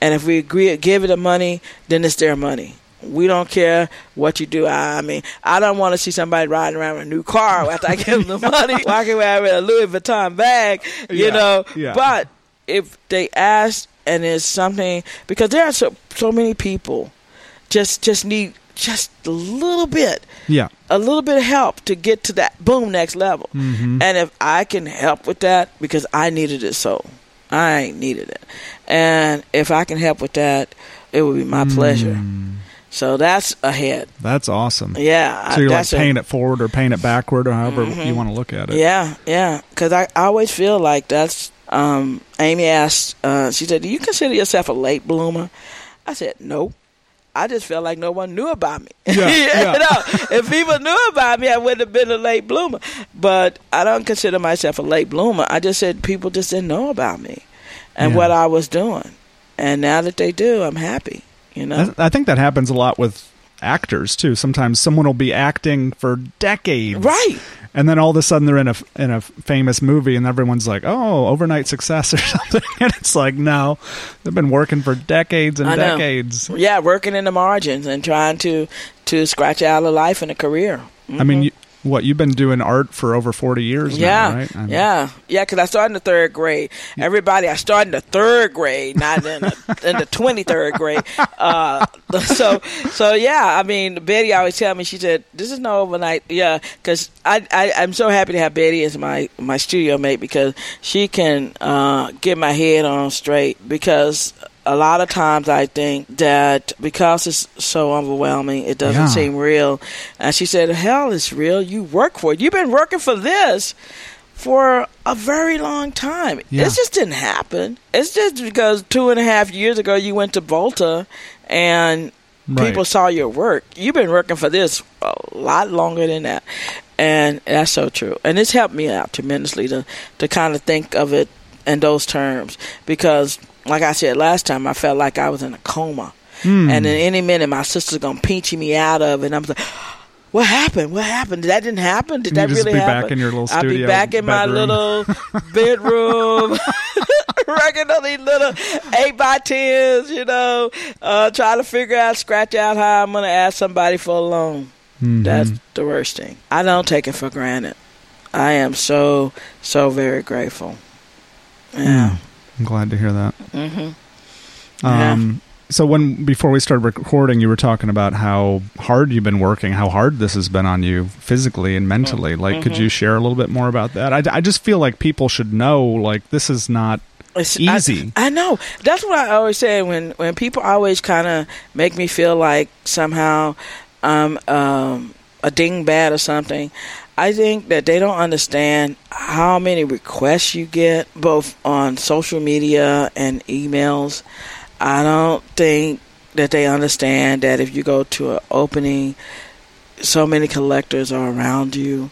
and if we agree to give it the money, then it's their money. We don't care what you do. I mean, I don't want to see somebody riding around in a new car after I give them the money, walking around with a Louis Vuitton bag, you Yeah, know. yeah. But if they ask and it's something, because there are so so many people, just just need just a little bit, yeah. a little bit of help to get to that boom next level. Mhm. And if I can help with that, because I needed it so, I needed it, and if I can help with that, it would be my pleasure. Mm. So that's ahead. That's awesome. Yeah. So you're like that's a- it forward or paying it backward or however you want to look at it. Yeah, yeah. Because I, I always feel like that's. Um, Amy asked. Uh, she said, "Do you consider yourself a late bloomer?" I said, "No." I just felt like no one knew about me. Yeah, You yeah. know, if people knew about me, I wouldn't have been a late bloomer. But I don't consider myself a late bloomer. I just said people just didn't know about me and Yeah. what I was doing. And now that they do, I'm happy. You know. I think that happens a lot with actors too. Sometimes someone will be acting for decades, Right. And then all of a sudden they're in a in a famous movie, and everyone's like, "Oh, overnight success" or something. And it's like, no, they've been working for decades and decades. Yeah, working in the margins and trying to to scratch out a life and a career. I mean, mm-hmm. you, what you've been doing art for over forty years Yeah, now, right? I mean, yeah, yeah. Because I started in the third grade. Everybody, I started in the third grade, not in the, in the twenty third grade. Uh, so, so yeah. I mean, Betty always tell me. She said, "This is no overnight." Yeah, because I, I I'm so happy to have Betty as my my studio mate because she can uh, get my head on straight because. A lot of times I think that because it's so overwhelming, it doesn't Yeah. seem real. And she said, "Hell, it's real. You work for it. You've been working for this for a very long time. Yeah. It just didn't happen. It's just because two and a half years ago you went to Volta and Right. people saw your work. You've been working for this a lot longer than that. And that's so true. And it's helped me out tremendously to, to kind of think of it in those terms. Because, like I said last time, I felt like I was in a coma. Hmm. And in any minute, my sister's going to pinch me out of it. And I'm like, what happened? What happened? Did That didn't happen? Did You that really be happen? back in your little studio, I'll be back in my bedroom. little bedroom. These little eight by tens, you know, uh, trying to figure out, scratch out how I'm going to ask somebody for a loan. Mhm. That's the worst thing. I don't take it for granted. I am so, so very grateful. Yeah. I'm glad to hear that. hmm Yeah. Um, So when before we started recording, you were talking about how hard you've been working, how hard this has been on you physically and mentally. Like, Mm-hmm. could you share a little bit more about that? I, I just feel like people should know, like, this is not It's easy. I, I know. That's what I always say when when people always kind of make me feel like somehow I'm um, a dingbat or something. I think that they don't understand how many requests you get, both on social media and emails. I don't think that they understand that if you go to an opening, so many collectors are around you.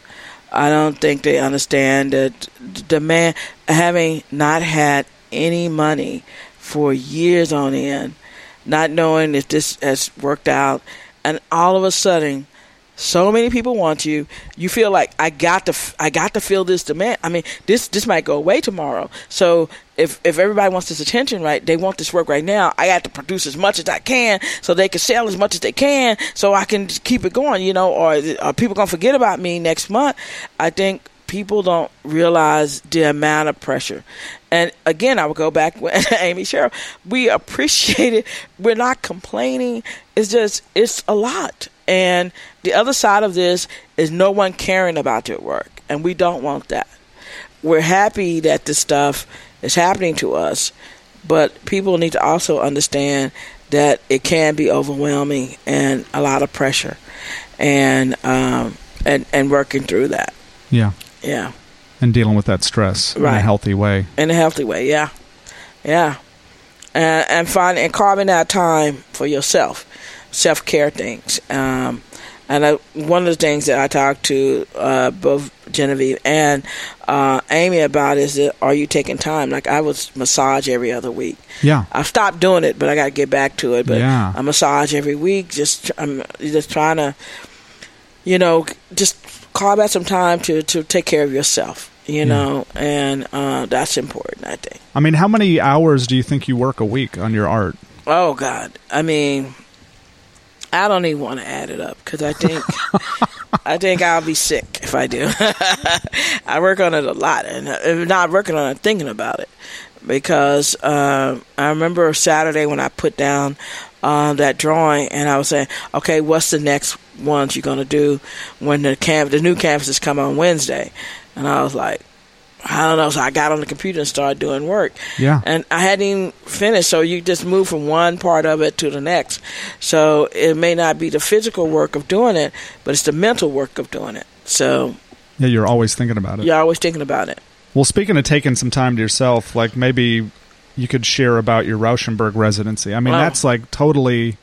I don't think they understand that the man having not had any money for years on end, not knowing if this has worked out, and all of a sudden, so many people want you. You feel like I got to, I got to feel this demand. I mean, this this might go away tomorrow. So if if everybody wants this attention, right, they want this work right now. I got to produce as much as I can so they can sell as much as they can, so I can keep it going. You know, or are people gonna forget about me next month? I think people don't realize the amount of pressure. And again, I would go back with Amy Sherald. We appreciate it. We're not complaining. It's just, it's a lot. And the other side of this is no one caring about your work. And we don't want that. We're happy that this stuff is happening to us, but people need to also understand that it can be overwhelming and a lot of pressure and um, and and working through that. yeah, Yeah. and dealing with that stress in a healthy way. in a healthy way. Yeah, yeah, and and finding and carving out time for yourself, self care things. Um, and I, one of the things that I talked to uh, both Genevieve and uh, Amy about is that are you taking time? Like I was massage every other week. Yeah, I've stopped doing it, but I got to get back to it. But Yeah. I massage every week. Just I'm just trying to, you know, just carve out some time to to take care of yourself. You know, and uh, that's important. I think. I mean, how many hours do you think you work a week on your art? Oh God, I mean, I don't even want to add it up because I think I think I'll be sick if I do. I work on it a lot, and if not working on it, thinking about it because um, I remember Saturday when I put down uh, that drawing, and I was saying, okay, what's the next ones you're gonna do when the camp, the new campuses come on Wednesday, and I was like. I don't know. So I got on the computer and started doing work. Yeah. And I hadn't even finished. So you just move from one part of it to the next. So it may not be the physical work of doing it, but it's the mental work of doing it. So Yeah, you're always thinking about it. you're always thinking about it. Well, speaking of taking some time to yourself, like maybe you could share about your Rauschenberg residency. I mean, Wow. that's like totally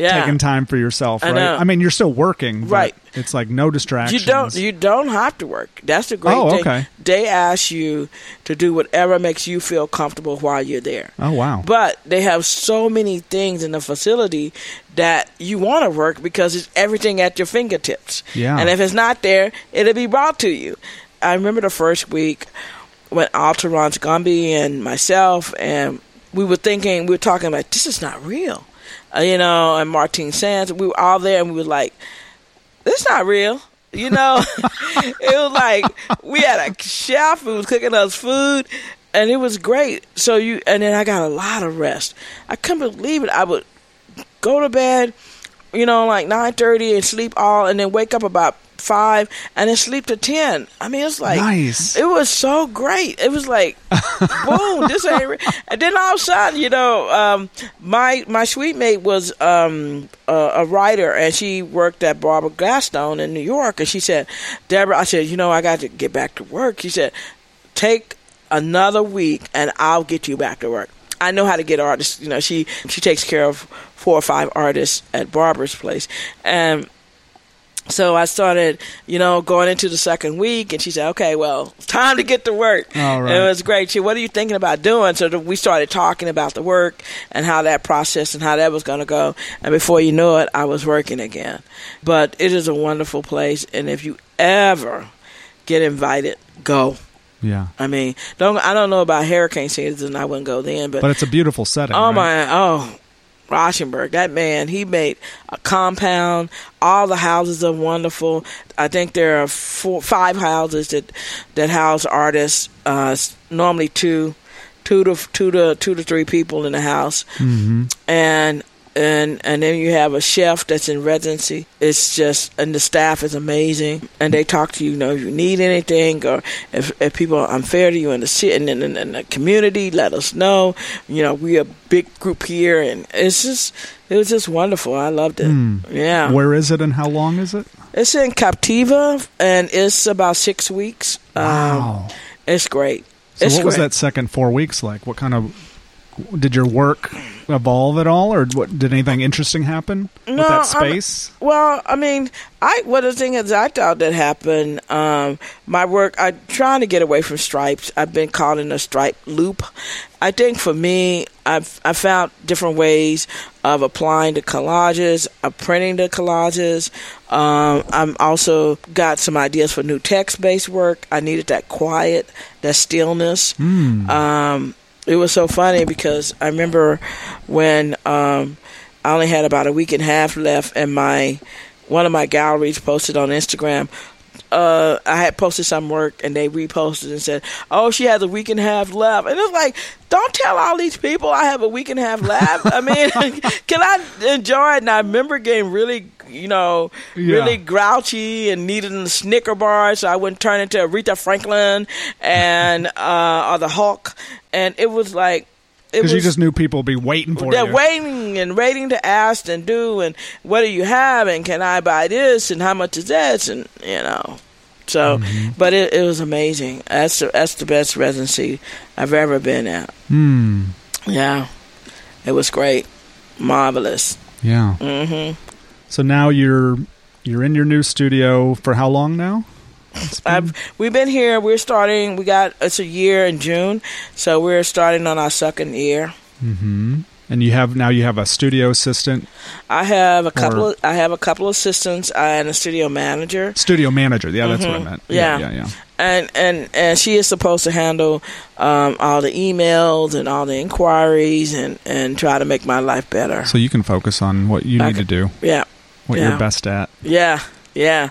Yeah. taking time for yourself, I right? know. I mean, you're still working, but Right. It's like no distractions. You don't you don't have to work. That's the great Oh, thing. okay. They ask you to do whatever makes you feel comfortable while you're there. oh wow. But they have so many things in the facility that you want to work because it's everything at your fingertips. Yeah. And if it's not there, it'll be brought to you. I remember the first week when Alteronce Gumby and myself and we were thinking, we were talking about this is not real, Uh, you know. And Martine Sands, we were all there, and we were like, "This not real." You know, it was like we had a chef who was cooking us food, and it was great. So you, and then I got a lot of rest. I couldn't believe it. I would go to bed, you know, like nine thirty, and sleep all, and then wake up about five, and then sleep to ten. I mean, it's like Nice. It was so great. It was like, boom, this ain't. Re-. And then all of a sudden, you know, um, my my suite mate was um, a, a writer, and she worked at Barbara Gladstone in New York, and she said, Deborah, I said, you know, I got to get back to work. She said, take another week, and I'll get you back to work. I know how to get artists. You know, she she takes care of four or five artists at Barbara's place, and so I started, you know, going into the second week, and she said, "Okay, well, time to get to work." All right. And it was great. She, what are you thinking about doing? So we started talking about the work and how that process and how that was going to go. And before you know it, I was working again. But it is a wonderful place, and if you ever get invited, go. Yeah. I mean, don't I don't know about hurricane season. I wouldn't go then, but But it's a beautiful setting. Oh right? my! Oh, Rauschenberg, that man, he made a compound. All the houses are wonderful. I think there are four, five houses that that house artists. Uh, normally two, two to two to two to three people in the house, Mm-hmm. and and and then you have a chef that's in residency. It's just and the staff is amazing, and they talk to you. You know, if you need anything or if, if people are unfair to you in the city and in, in, in the community, let us know. You know, we a big group here, and it's just it was just wonderful. I loved it. Yeah, Where is it and how long is it? it's in Captiva, and it's about six weeks. Wow. Um, it's great. So it's what was that second four weeks like? What kind of did your work evolve at all, or what, did anything interesting happen with No, that I'm- space? Well, I mean, I well the thing is, I thought that happened. Um, my work, I'm trying to get away from stripes. I've been caught in a stripe loop. I think for me, I've I found different ways of applying the collages, of printing the collages. Um, I'm also got some ideas for new text-based work. I needed that quiet, that stillness. Um, it was so funny because I remember when um, I only had about a week and a half left, and my one of my galleries posted on Instagram. Uh, I had posted some work, and they reposted and said, "Oh, she has a week and a half left." And it's like, don't tell all these people I have a week and a half left. I mean, can I enjoy it? And I remember getting really, you know, Yeah. really grouchy and needing a Snicker bar, so I wouldn't turn into Aretha Franklin and uh, or the Hulk. And it was like, Because you just knew people would be waiting for they're you. waiting and waiting to ask and do and what do you have and can I buy this and how much is this and you know. So, Mm-hmm. but it, it was amazing. That's the, that's the best residency I've ever been at. Hmm. Yeah, it was great, marvelous. Yeah. hmm So now you're you're in your new studio for how long now? Been- I've we've been here. We're starting. We got it's a year in June, so we're starting on our second year. Mhm. And you have now you have a studio assistant, I have a couple. Of, I have a couple of assistants and a studio manager. studio manager. Yeah, that's what I Mhm. meant. Yeah. yeah, yeah. and and and she is supposed to handle um, all the emails and all the inquiries and and try to make my life better. So you can focus on what you I need to do, Yeah, what Yeah. you're best at. yeah, yeah,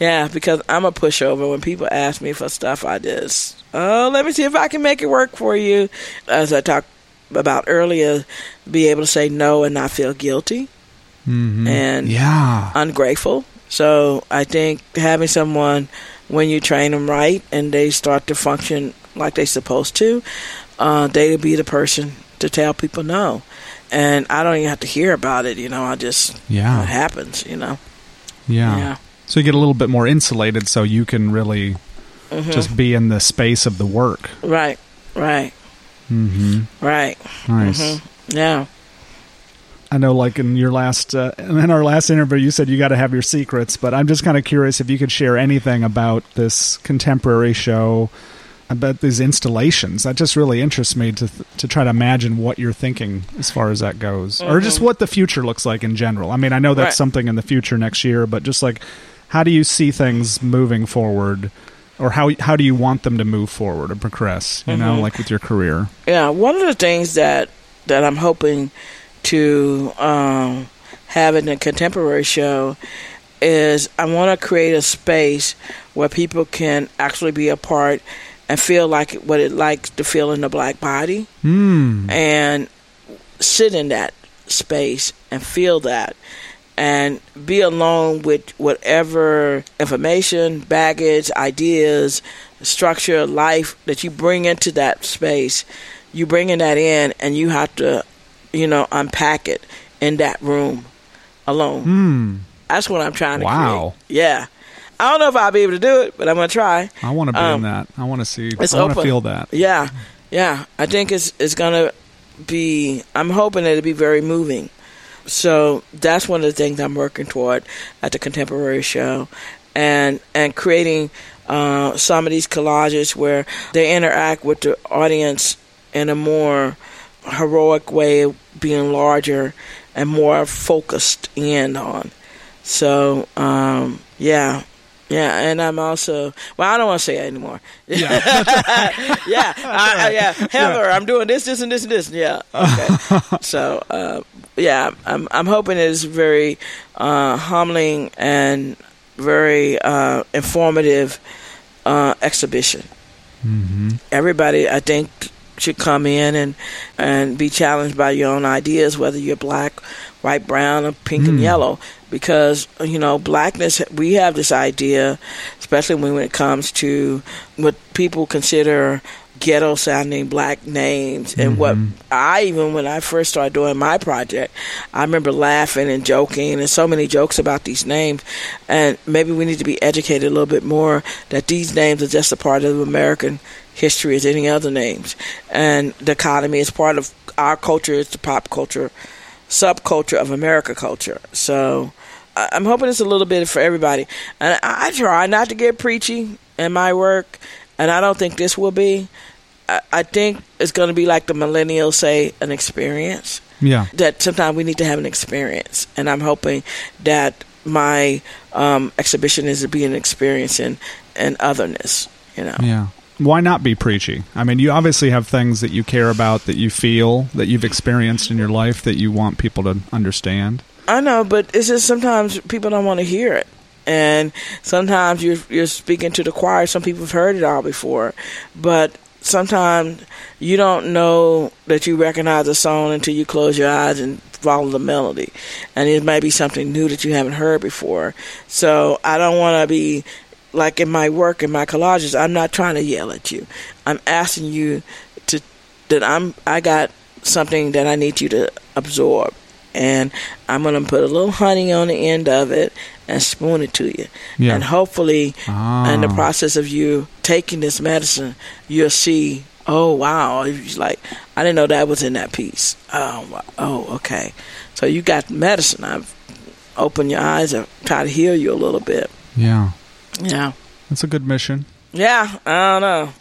yeah. Because I'm a pushover. When people ask me for stuff, I just oh, let me see if I can make it work for you. As I talked about earlier, be able to say no and not feel guilty. Mhm. And- yeah, ungrateful. So I think having someone when you train them right and they start to function like they're supposed to, uh, they'll be the person to tell people no. And I don't even have to hear about it, you know. I just yeah, it happens, you know. yeah, Yeah. So you get a little bit more insulated, so you can really Mhm. just be in the space of the work. right, right, hmm right. Nice. Mhm. Yeah. I know, like in your last, uh, in our last interview, you said you got to have your secrets, but I'm just kind of curious if you could share anything about this contemporary show, about these installations. That just really interests me to to try to imagine what you're thinking as far as that goes, or just what the future looks like in general. I mean, I know that's Right. something in the future next year, but just like, how do you see things moving forward? Or how how do you want them to move forward or progress? You know, Mhm. like with your career. Yeah, one of the things that that I'm hoping to um, have in a contemporary show is I want to create a space where people can actually be a part and feel like what it like to feel in the black body Hmm. and sit in that space and feel that and be alone with whatever information, baggage, ideas, structure, life that you bring into that space. You bringing that in and you have to, you know, unpack it in that room alone. Hmm. That's what I'm trying to Wow. create. Yeah. I don't know if I'll be able to do it, but I'm going to try. I want to be Um, in that. I want to see. it's I want to feel that. Yeah, yeah. I think it's it's gonna be. I'm hoping it'll be very moving. So that's one of the things I'm working toward at the Contemporary Show, and and creating uh, some of these collages where they interact with the audience in a more heroic way, being larger and more focused in on. So um, yeah. Yeah, and I'm also well. I don't want to say anymore. Yeah. yeah, I, yeah, Heather, I'm doing this, this, and this, and this. Yeah, okay. so, uh, yeah, I'm I'm hoping it's very uh, humbling and very uh, informative uh, exhibition. hmm Everybody, I think, should come in and and be challenged by your own ideas, whether you're black, white, brown, or pink and hmm. yellow. Because you know, blackness, we have this idea, especially when, when it comes to what people consider ghetto sounding black names. And what mm-hmm. I even when I first started doing my project I remember laughing and joking and so many jokes about these names. And maybe we need to be educated a little bit more that these names are just a part of American history as any other names and the economy is part of our culture it's the pop culture subculture of America culture so I'm hoping it's a little bit for everybody and I try not to get preachy in my work and I don't think this will be. I, I think it's going to be like the millennials say, an experience. Yeah. That sometimes we need to have an experience, and I'm hoping that my um, exhibition is to be an experience in, in otherness. You know. Yeah. Why not be preachy? I mean, you obviously have things that you care about, that you feel, that you've experienced in your life that you want people to understand. I know, but it's just sometimes people don't want to hear it. And sometimes you're you're speaking to the choir. Some people have heard it all before, but sometimes you don't know that you recognize a song until you close your eyes and follow the melody, and it may be something new that you haven't heard before. So I don't want to be like in my work in my collages. I'm not trying to yell at you. I'm asking you to that I'm I got something that I need you to absorb and I'm gonna put a little honey on the end of it and spoon it to you. Yeah. And hopefully, Ah. in the process of you taking this medicine, you'll see. Oh wow! It's like I didn't know that was in that piece. Oh, oh, okay. So you got medicine. I've opened your eyes and try to heal you a little bit. Yeah. Yeah, That's a good mission. yeah. I don't know.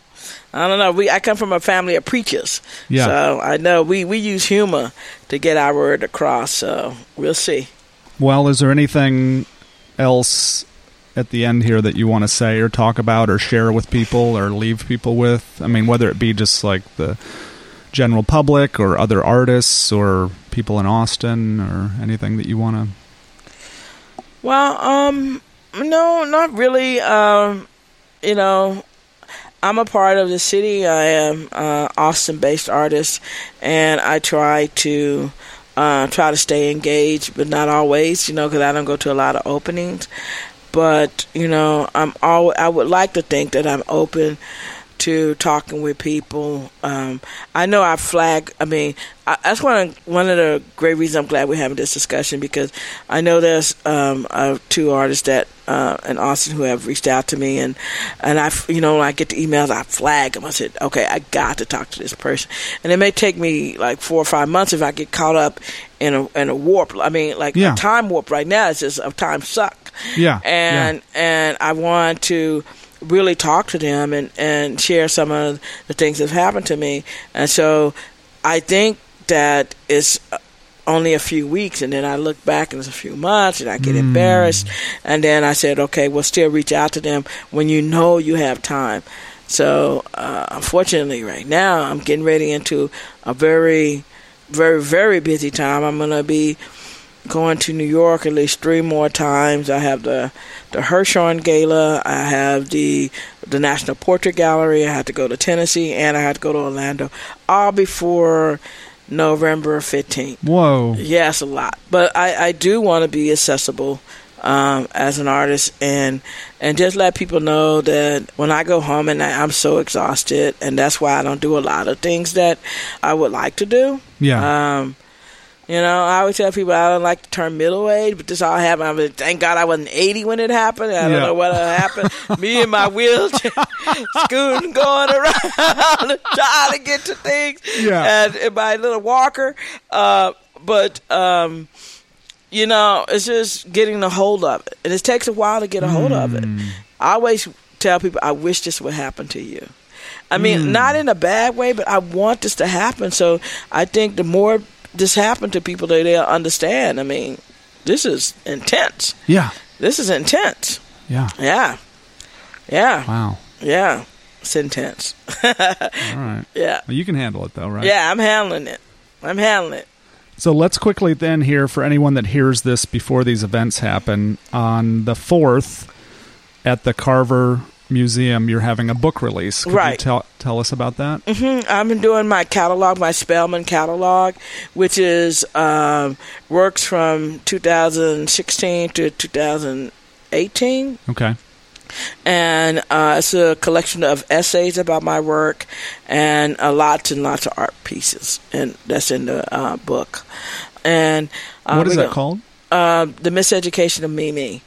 I don't know. We I come from a family of preachers, Yeah. so I know we we use humor to get our word across. So we'll see. Well, is there anything else at the end here that you want to say or talk about or share with people or leave people with? I mean, whether it be just like the general public or other artists or people in Austin or anything that you want to. Well, um, no, not really. Um, you know, I'm a part of the city. I am uh, Austin-based artist, and I try to uh, try to stay engaged, but not always. You know, because I don't go to a lot of openings. But you know, I'm all. I would like to think that I'm open to talking with people. Um, I know I flag. I mean, I, that's one of, one of the great reasons I'm glad we're having this discussion because I know there's um, uh, two artists that uh, in Austin who have reached out to me, and and I, you know, when I get the emails, I flag them. I said, okay, I got to talk to this person, and it may take me like four or five months if I get caught up in a in a warp. I mean, like Yeah. a time warp right now. It's just a time suck Yeah. and and I want to really talk to them and and share some of the things that have happened to me. And so I think that it's only a few weeks, and then I look back and it's a few months, and I get embarrassed, and then I said, okay, we'll still reach out to them when you know you have time. So uh, unfortunately, right now I'm getting ready into a very, very, very busy time. I'm gonna be going to New York at least three more times. I have the the Hirshhorn Gala. I have the the National Portrait Gallery. I have to go to Tennessee, and I have to go to Orlando, all before November fifteenth. Whoa. Yeah, a lot, but I I do want to be accessible. Um, as an artist, and and just let people know that when I go home and I'm so exhausted, and that's why I don't do a lot of things that I would like to do. Yeah. Um, you know, I always tell people I don't like the term middle age, but this all happened. I mean, thank God I wasn't 80 when it happened. I don't Yeah. know what happened. Me and my wheelchair, scooting, going around, trying to get to things. Yeah. And in my little walker. Uh, but, um, you know, it's just getting the hold of it. And it takes a while to get a hold of it. I always tell people, I wish this would happen to you. I mean, not in a bad way, but I want this to happen. So I think the more this happened to people, that they'll understand. I mean, this is intense. Yeah. This is intense. Yeah. Yeah. Yeah. Wow. Yeah. It's intense. All right. yeah. Well, you can handle it though, right? Yeah, I'm handling it. I'm handling it. So let's quickly then hear for anyone that hears this before these events happen on the 4th at the Carver Museum, you're having a book release. Could Right. You tell tell us about that. hmm I've been doing my catalog, my Spelman catalog, which is um, works from 2016 to 2018. Okay. and uh, it's a collection of essays about my work and uh, lots and lots of art pieces, and that's in the uh, book. And uh, what is that called? Uh, the Miseducation of Mimi.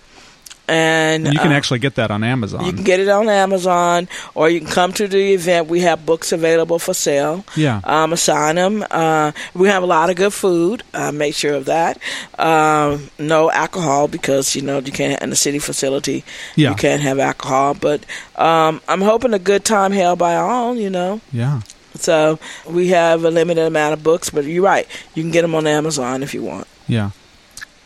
And You can uh, actually get that on Amazon. you can get it on Amazon, or you can come to the event. We have books available for sale. yeah. Um, assign them. Uh, we have a lot of good food. Uh, make sure of that. Um, no alcohol because you know you can't in the city facility. Yeah. You can't have alcohol. But um, I'm hoping a good time held by all. You know. yeah. So we have a limited amount of books, but you're right. You can get them on Amazon if you want. Yeah.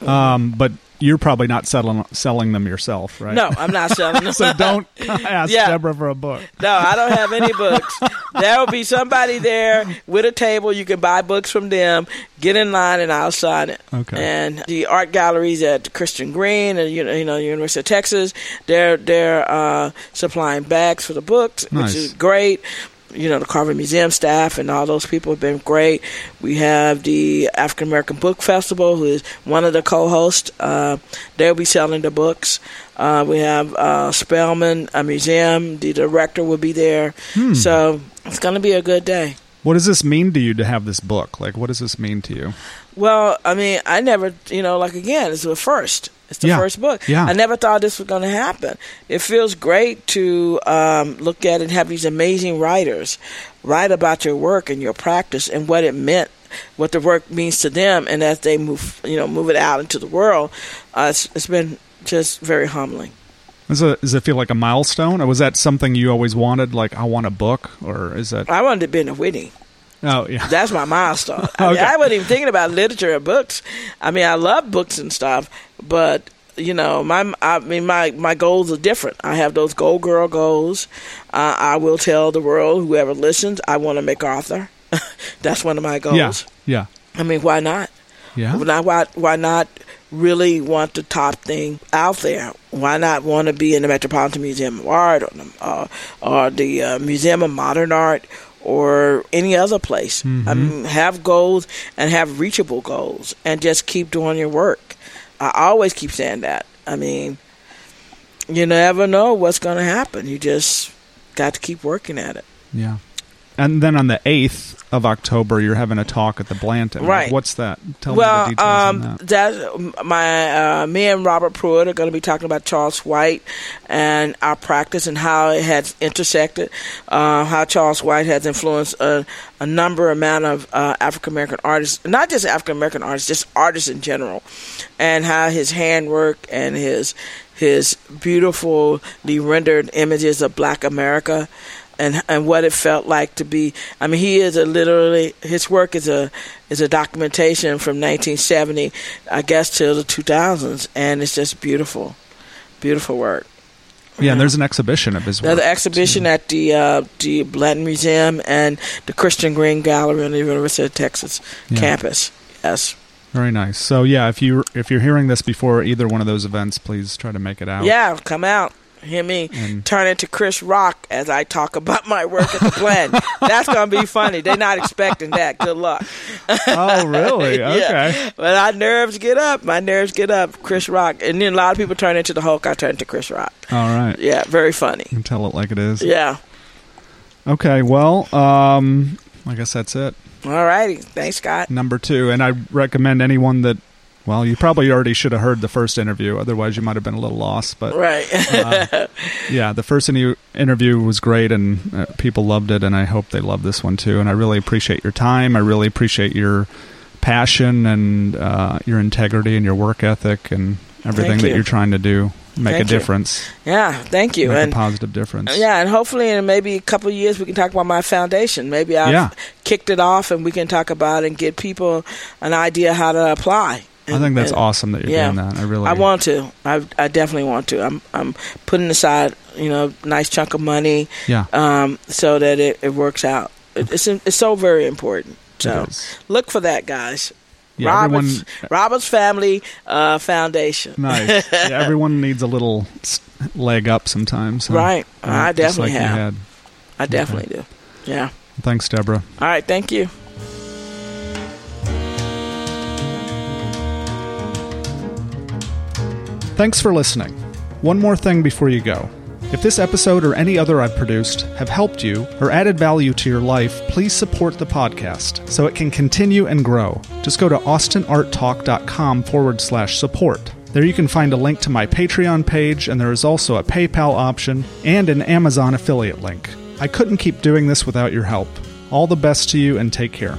Um, but you're probably not selling selling them yourself, right? No, I'm not selling them. so don't ask Yeah. Deborah for a book. No, I don't have any books. there will be somebody there with a table. You can buy books from them. Get in line, and I'll sign it. Okay. And the art galleries at Christian Green and you know, you know University of Texas, they're they're uh, supplying bags for the books, Nice. which is great. You know, the Carver Museum staff and all those people have been great. We have the African American Book Festival, who is one of the co-hosts. Uh, they'll be selling the books. Uh, we have uh, Spelman a Museum. The director will be there. Hmm. So it's going to be a good day. What does this mean to you to have this book? Like, what does this mean to you? Well, I mean, I never, you know, like again, it's the first. It's the Yeah. first book. Yeah. I never thought this was going to happen. It feels great to um, look at and have these amazing writers write about your work and your practice and what it meant, what the work means to them, and as they move, you know, move it out into the world. Uh, it's, it's been just very humbling. Does it, does it feel like a milestone, or was that something you always wanted? Like, I want a book, or is that? I wanted to be in a Whitney. Oh, yeah. That's my milestone. I, mean, Okay. I wasn't even thinking about literature or books. I mean, I love books and stuff, but you know, my I mean, my my goals are different. I have those gold girl goals. Uh, I will tell the world, whoever listens, I want to make author. That's one of my goals. Yeah. Yeah. I mean, why not? Yeah. Why, why, why not really want the top thing out there? Why not want to be in the Metropolitan Museum of Art or the, uh, or the uh, Museum of Modern Art or any other place? I mean, have goals and have reachable goals and just keep doing your work. I always keep saying that. I mean, you never know what's going to happen. You just got to keep working at it. Yeah. And then on the 8th of October, you're having a talk at the Blanton. Right. What's that? Tell well, me the details on um, that. that my uh, me and Robert Pruitt are going to be talking about Charles White and our practice and how it has intersected, uh, how Charles White has influenced a, a number amount of uh, African American artists, not just African American artists, just artists in general, and how his handwork and his his beautifully rendered images of Black America and and what it felt like to be. I mean, he is a literally his work is a is a documentation from 1970, I guess, till the 2000s, and it's just beautiful, beautiful work. Yeah, and there's an exhibition of his work. There's an exhibition at the uh, the Blanton Museum and the Christian Green Gallery on the University of Texas Yeah. campus. Yes. Very nice. So yeah, if you if you're hearing this before either one of those events, please try to make it out. Yeah, come out. Hear me And- turn into Chris Rock as I talk about my work at the Blanton. That's gonna be funny. They're not expecting that. Good luck. Oh, really? Yeah. Okay. But our nerves get up. My nerves get up. Chris Rock. And then a lot of people turn into the Hulk. I turn into Chris Rock. All right. Yeah, very funny. You can tell it like it is. Yeah. Okay. Well, um, I guess that's it. All righty. Thanks, Scott. Number two, and I recommend anyone that. Well, you probably already should have heard the first interview. Otherwise, you might have been a little lost. But Right. uh, yeah, the first interview was great, and uh, people loved it, and I hope they love this one too. And I really appreciate your time. I really appreciate your passion and uh, your integrity and your work ethic and everything Thank that you. you're trying to do. Make Thank a you. difference. yeah. Thank you. Make and a positive difference. yeah, and hopefully in maybe a couple of years we can talk about my foundation. Maybe I've Yeah. kicked it off and we can talk about it and give people an idea how to apply. I think that's And- awesome that you're yeah. doing that. I really. I want to. I, I definitely want to. I'm I'm putting aside, you know, nice chunk of money Yeah. um, so that it, it works out. It, it's it's so very important. So look for that, guys. Yeah, Roberts everyone- Roberts Family uh, Foundation. Nice. yeah, everyone needs a little leg up sometimes. huh? Right. Yeah, I definitely like have. I definitely do. Yeah. Thanks, Deborah. All right. Thank you. Thanks for listening. One more thing before you go. If this episode or any other I've produced have helped you or added value to your life, please support the podcast so it can continue and grow. Just go to austinarttalk.com forward slash support. There you can find a link to my Patreon page, and there is also a PayPal option and an Amazon affiliate link. I couldn't keep doing this without your help. All the best to you and take care.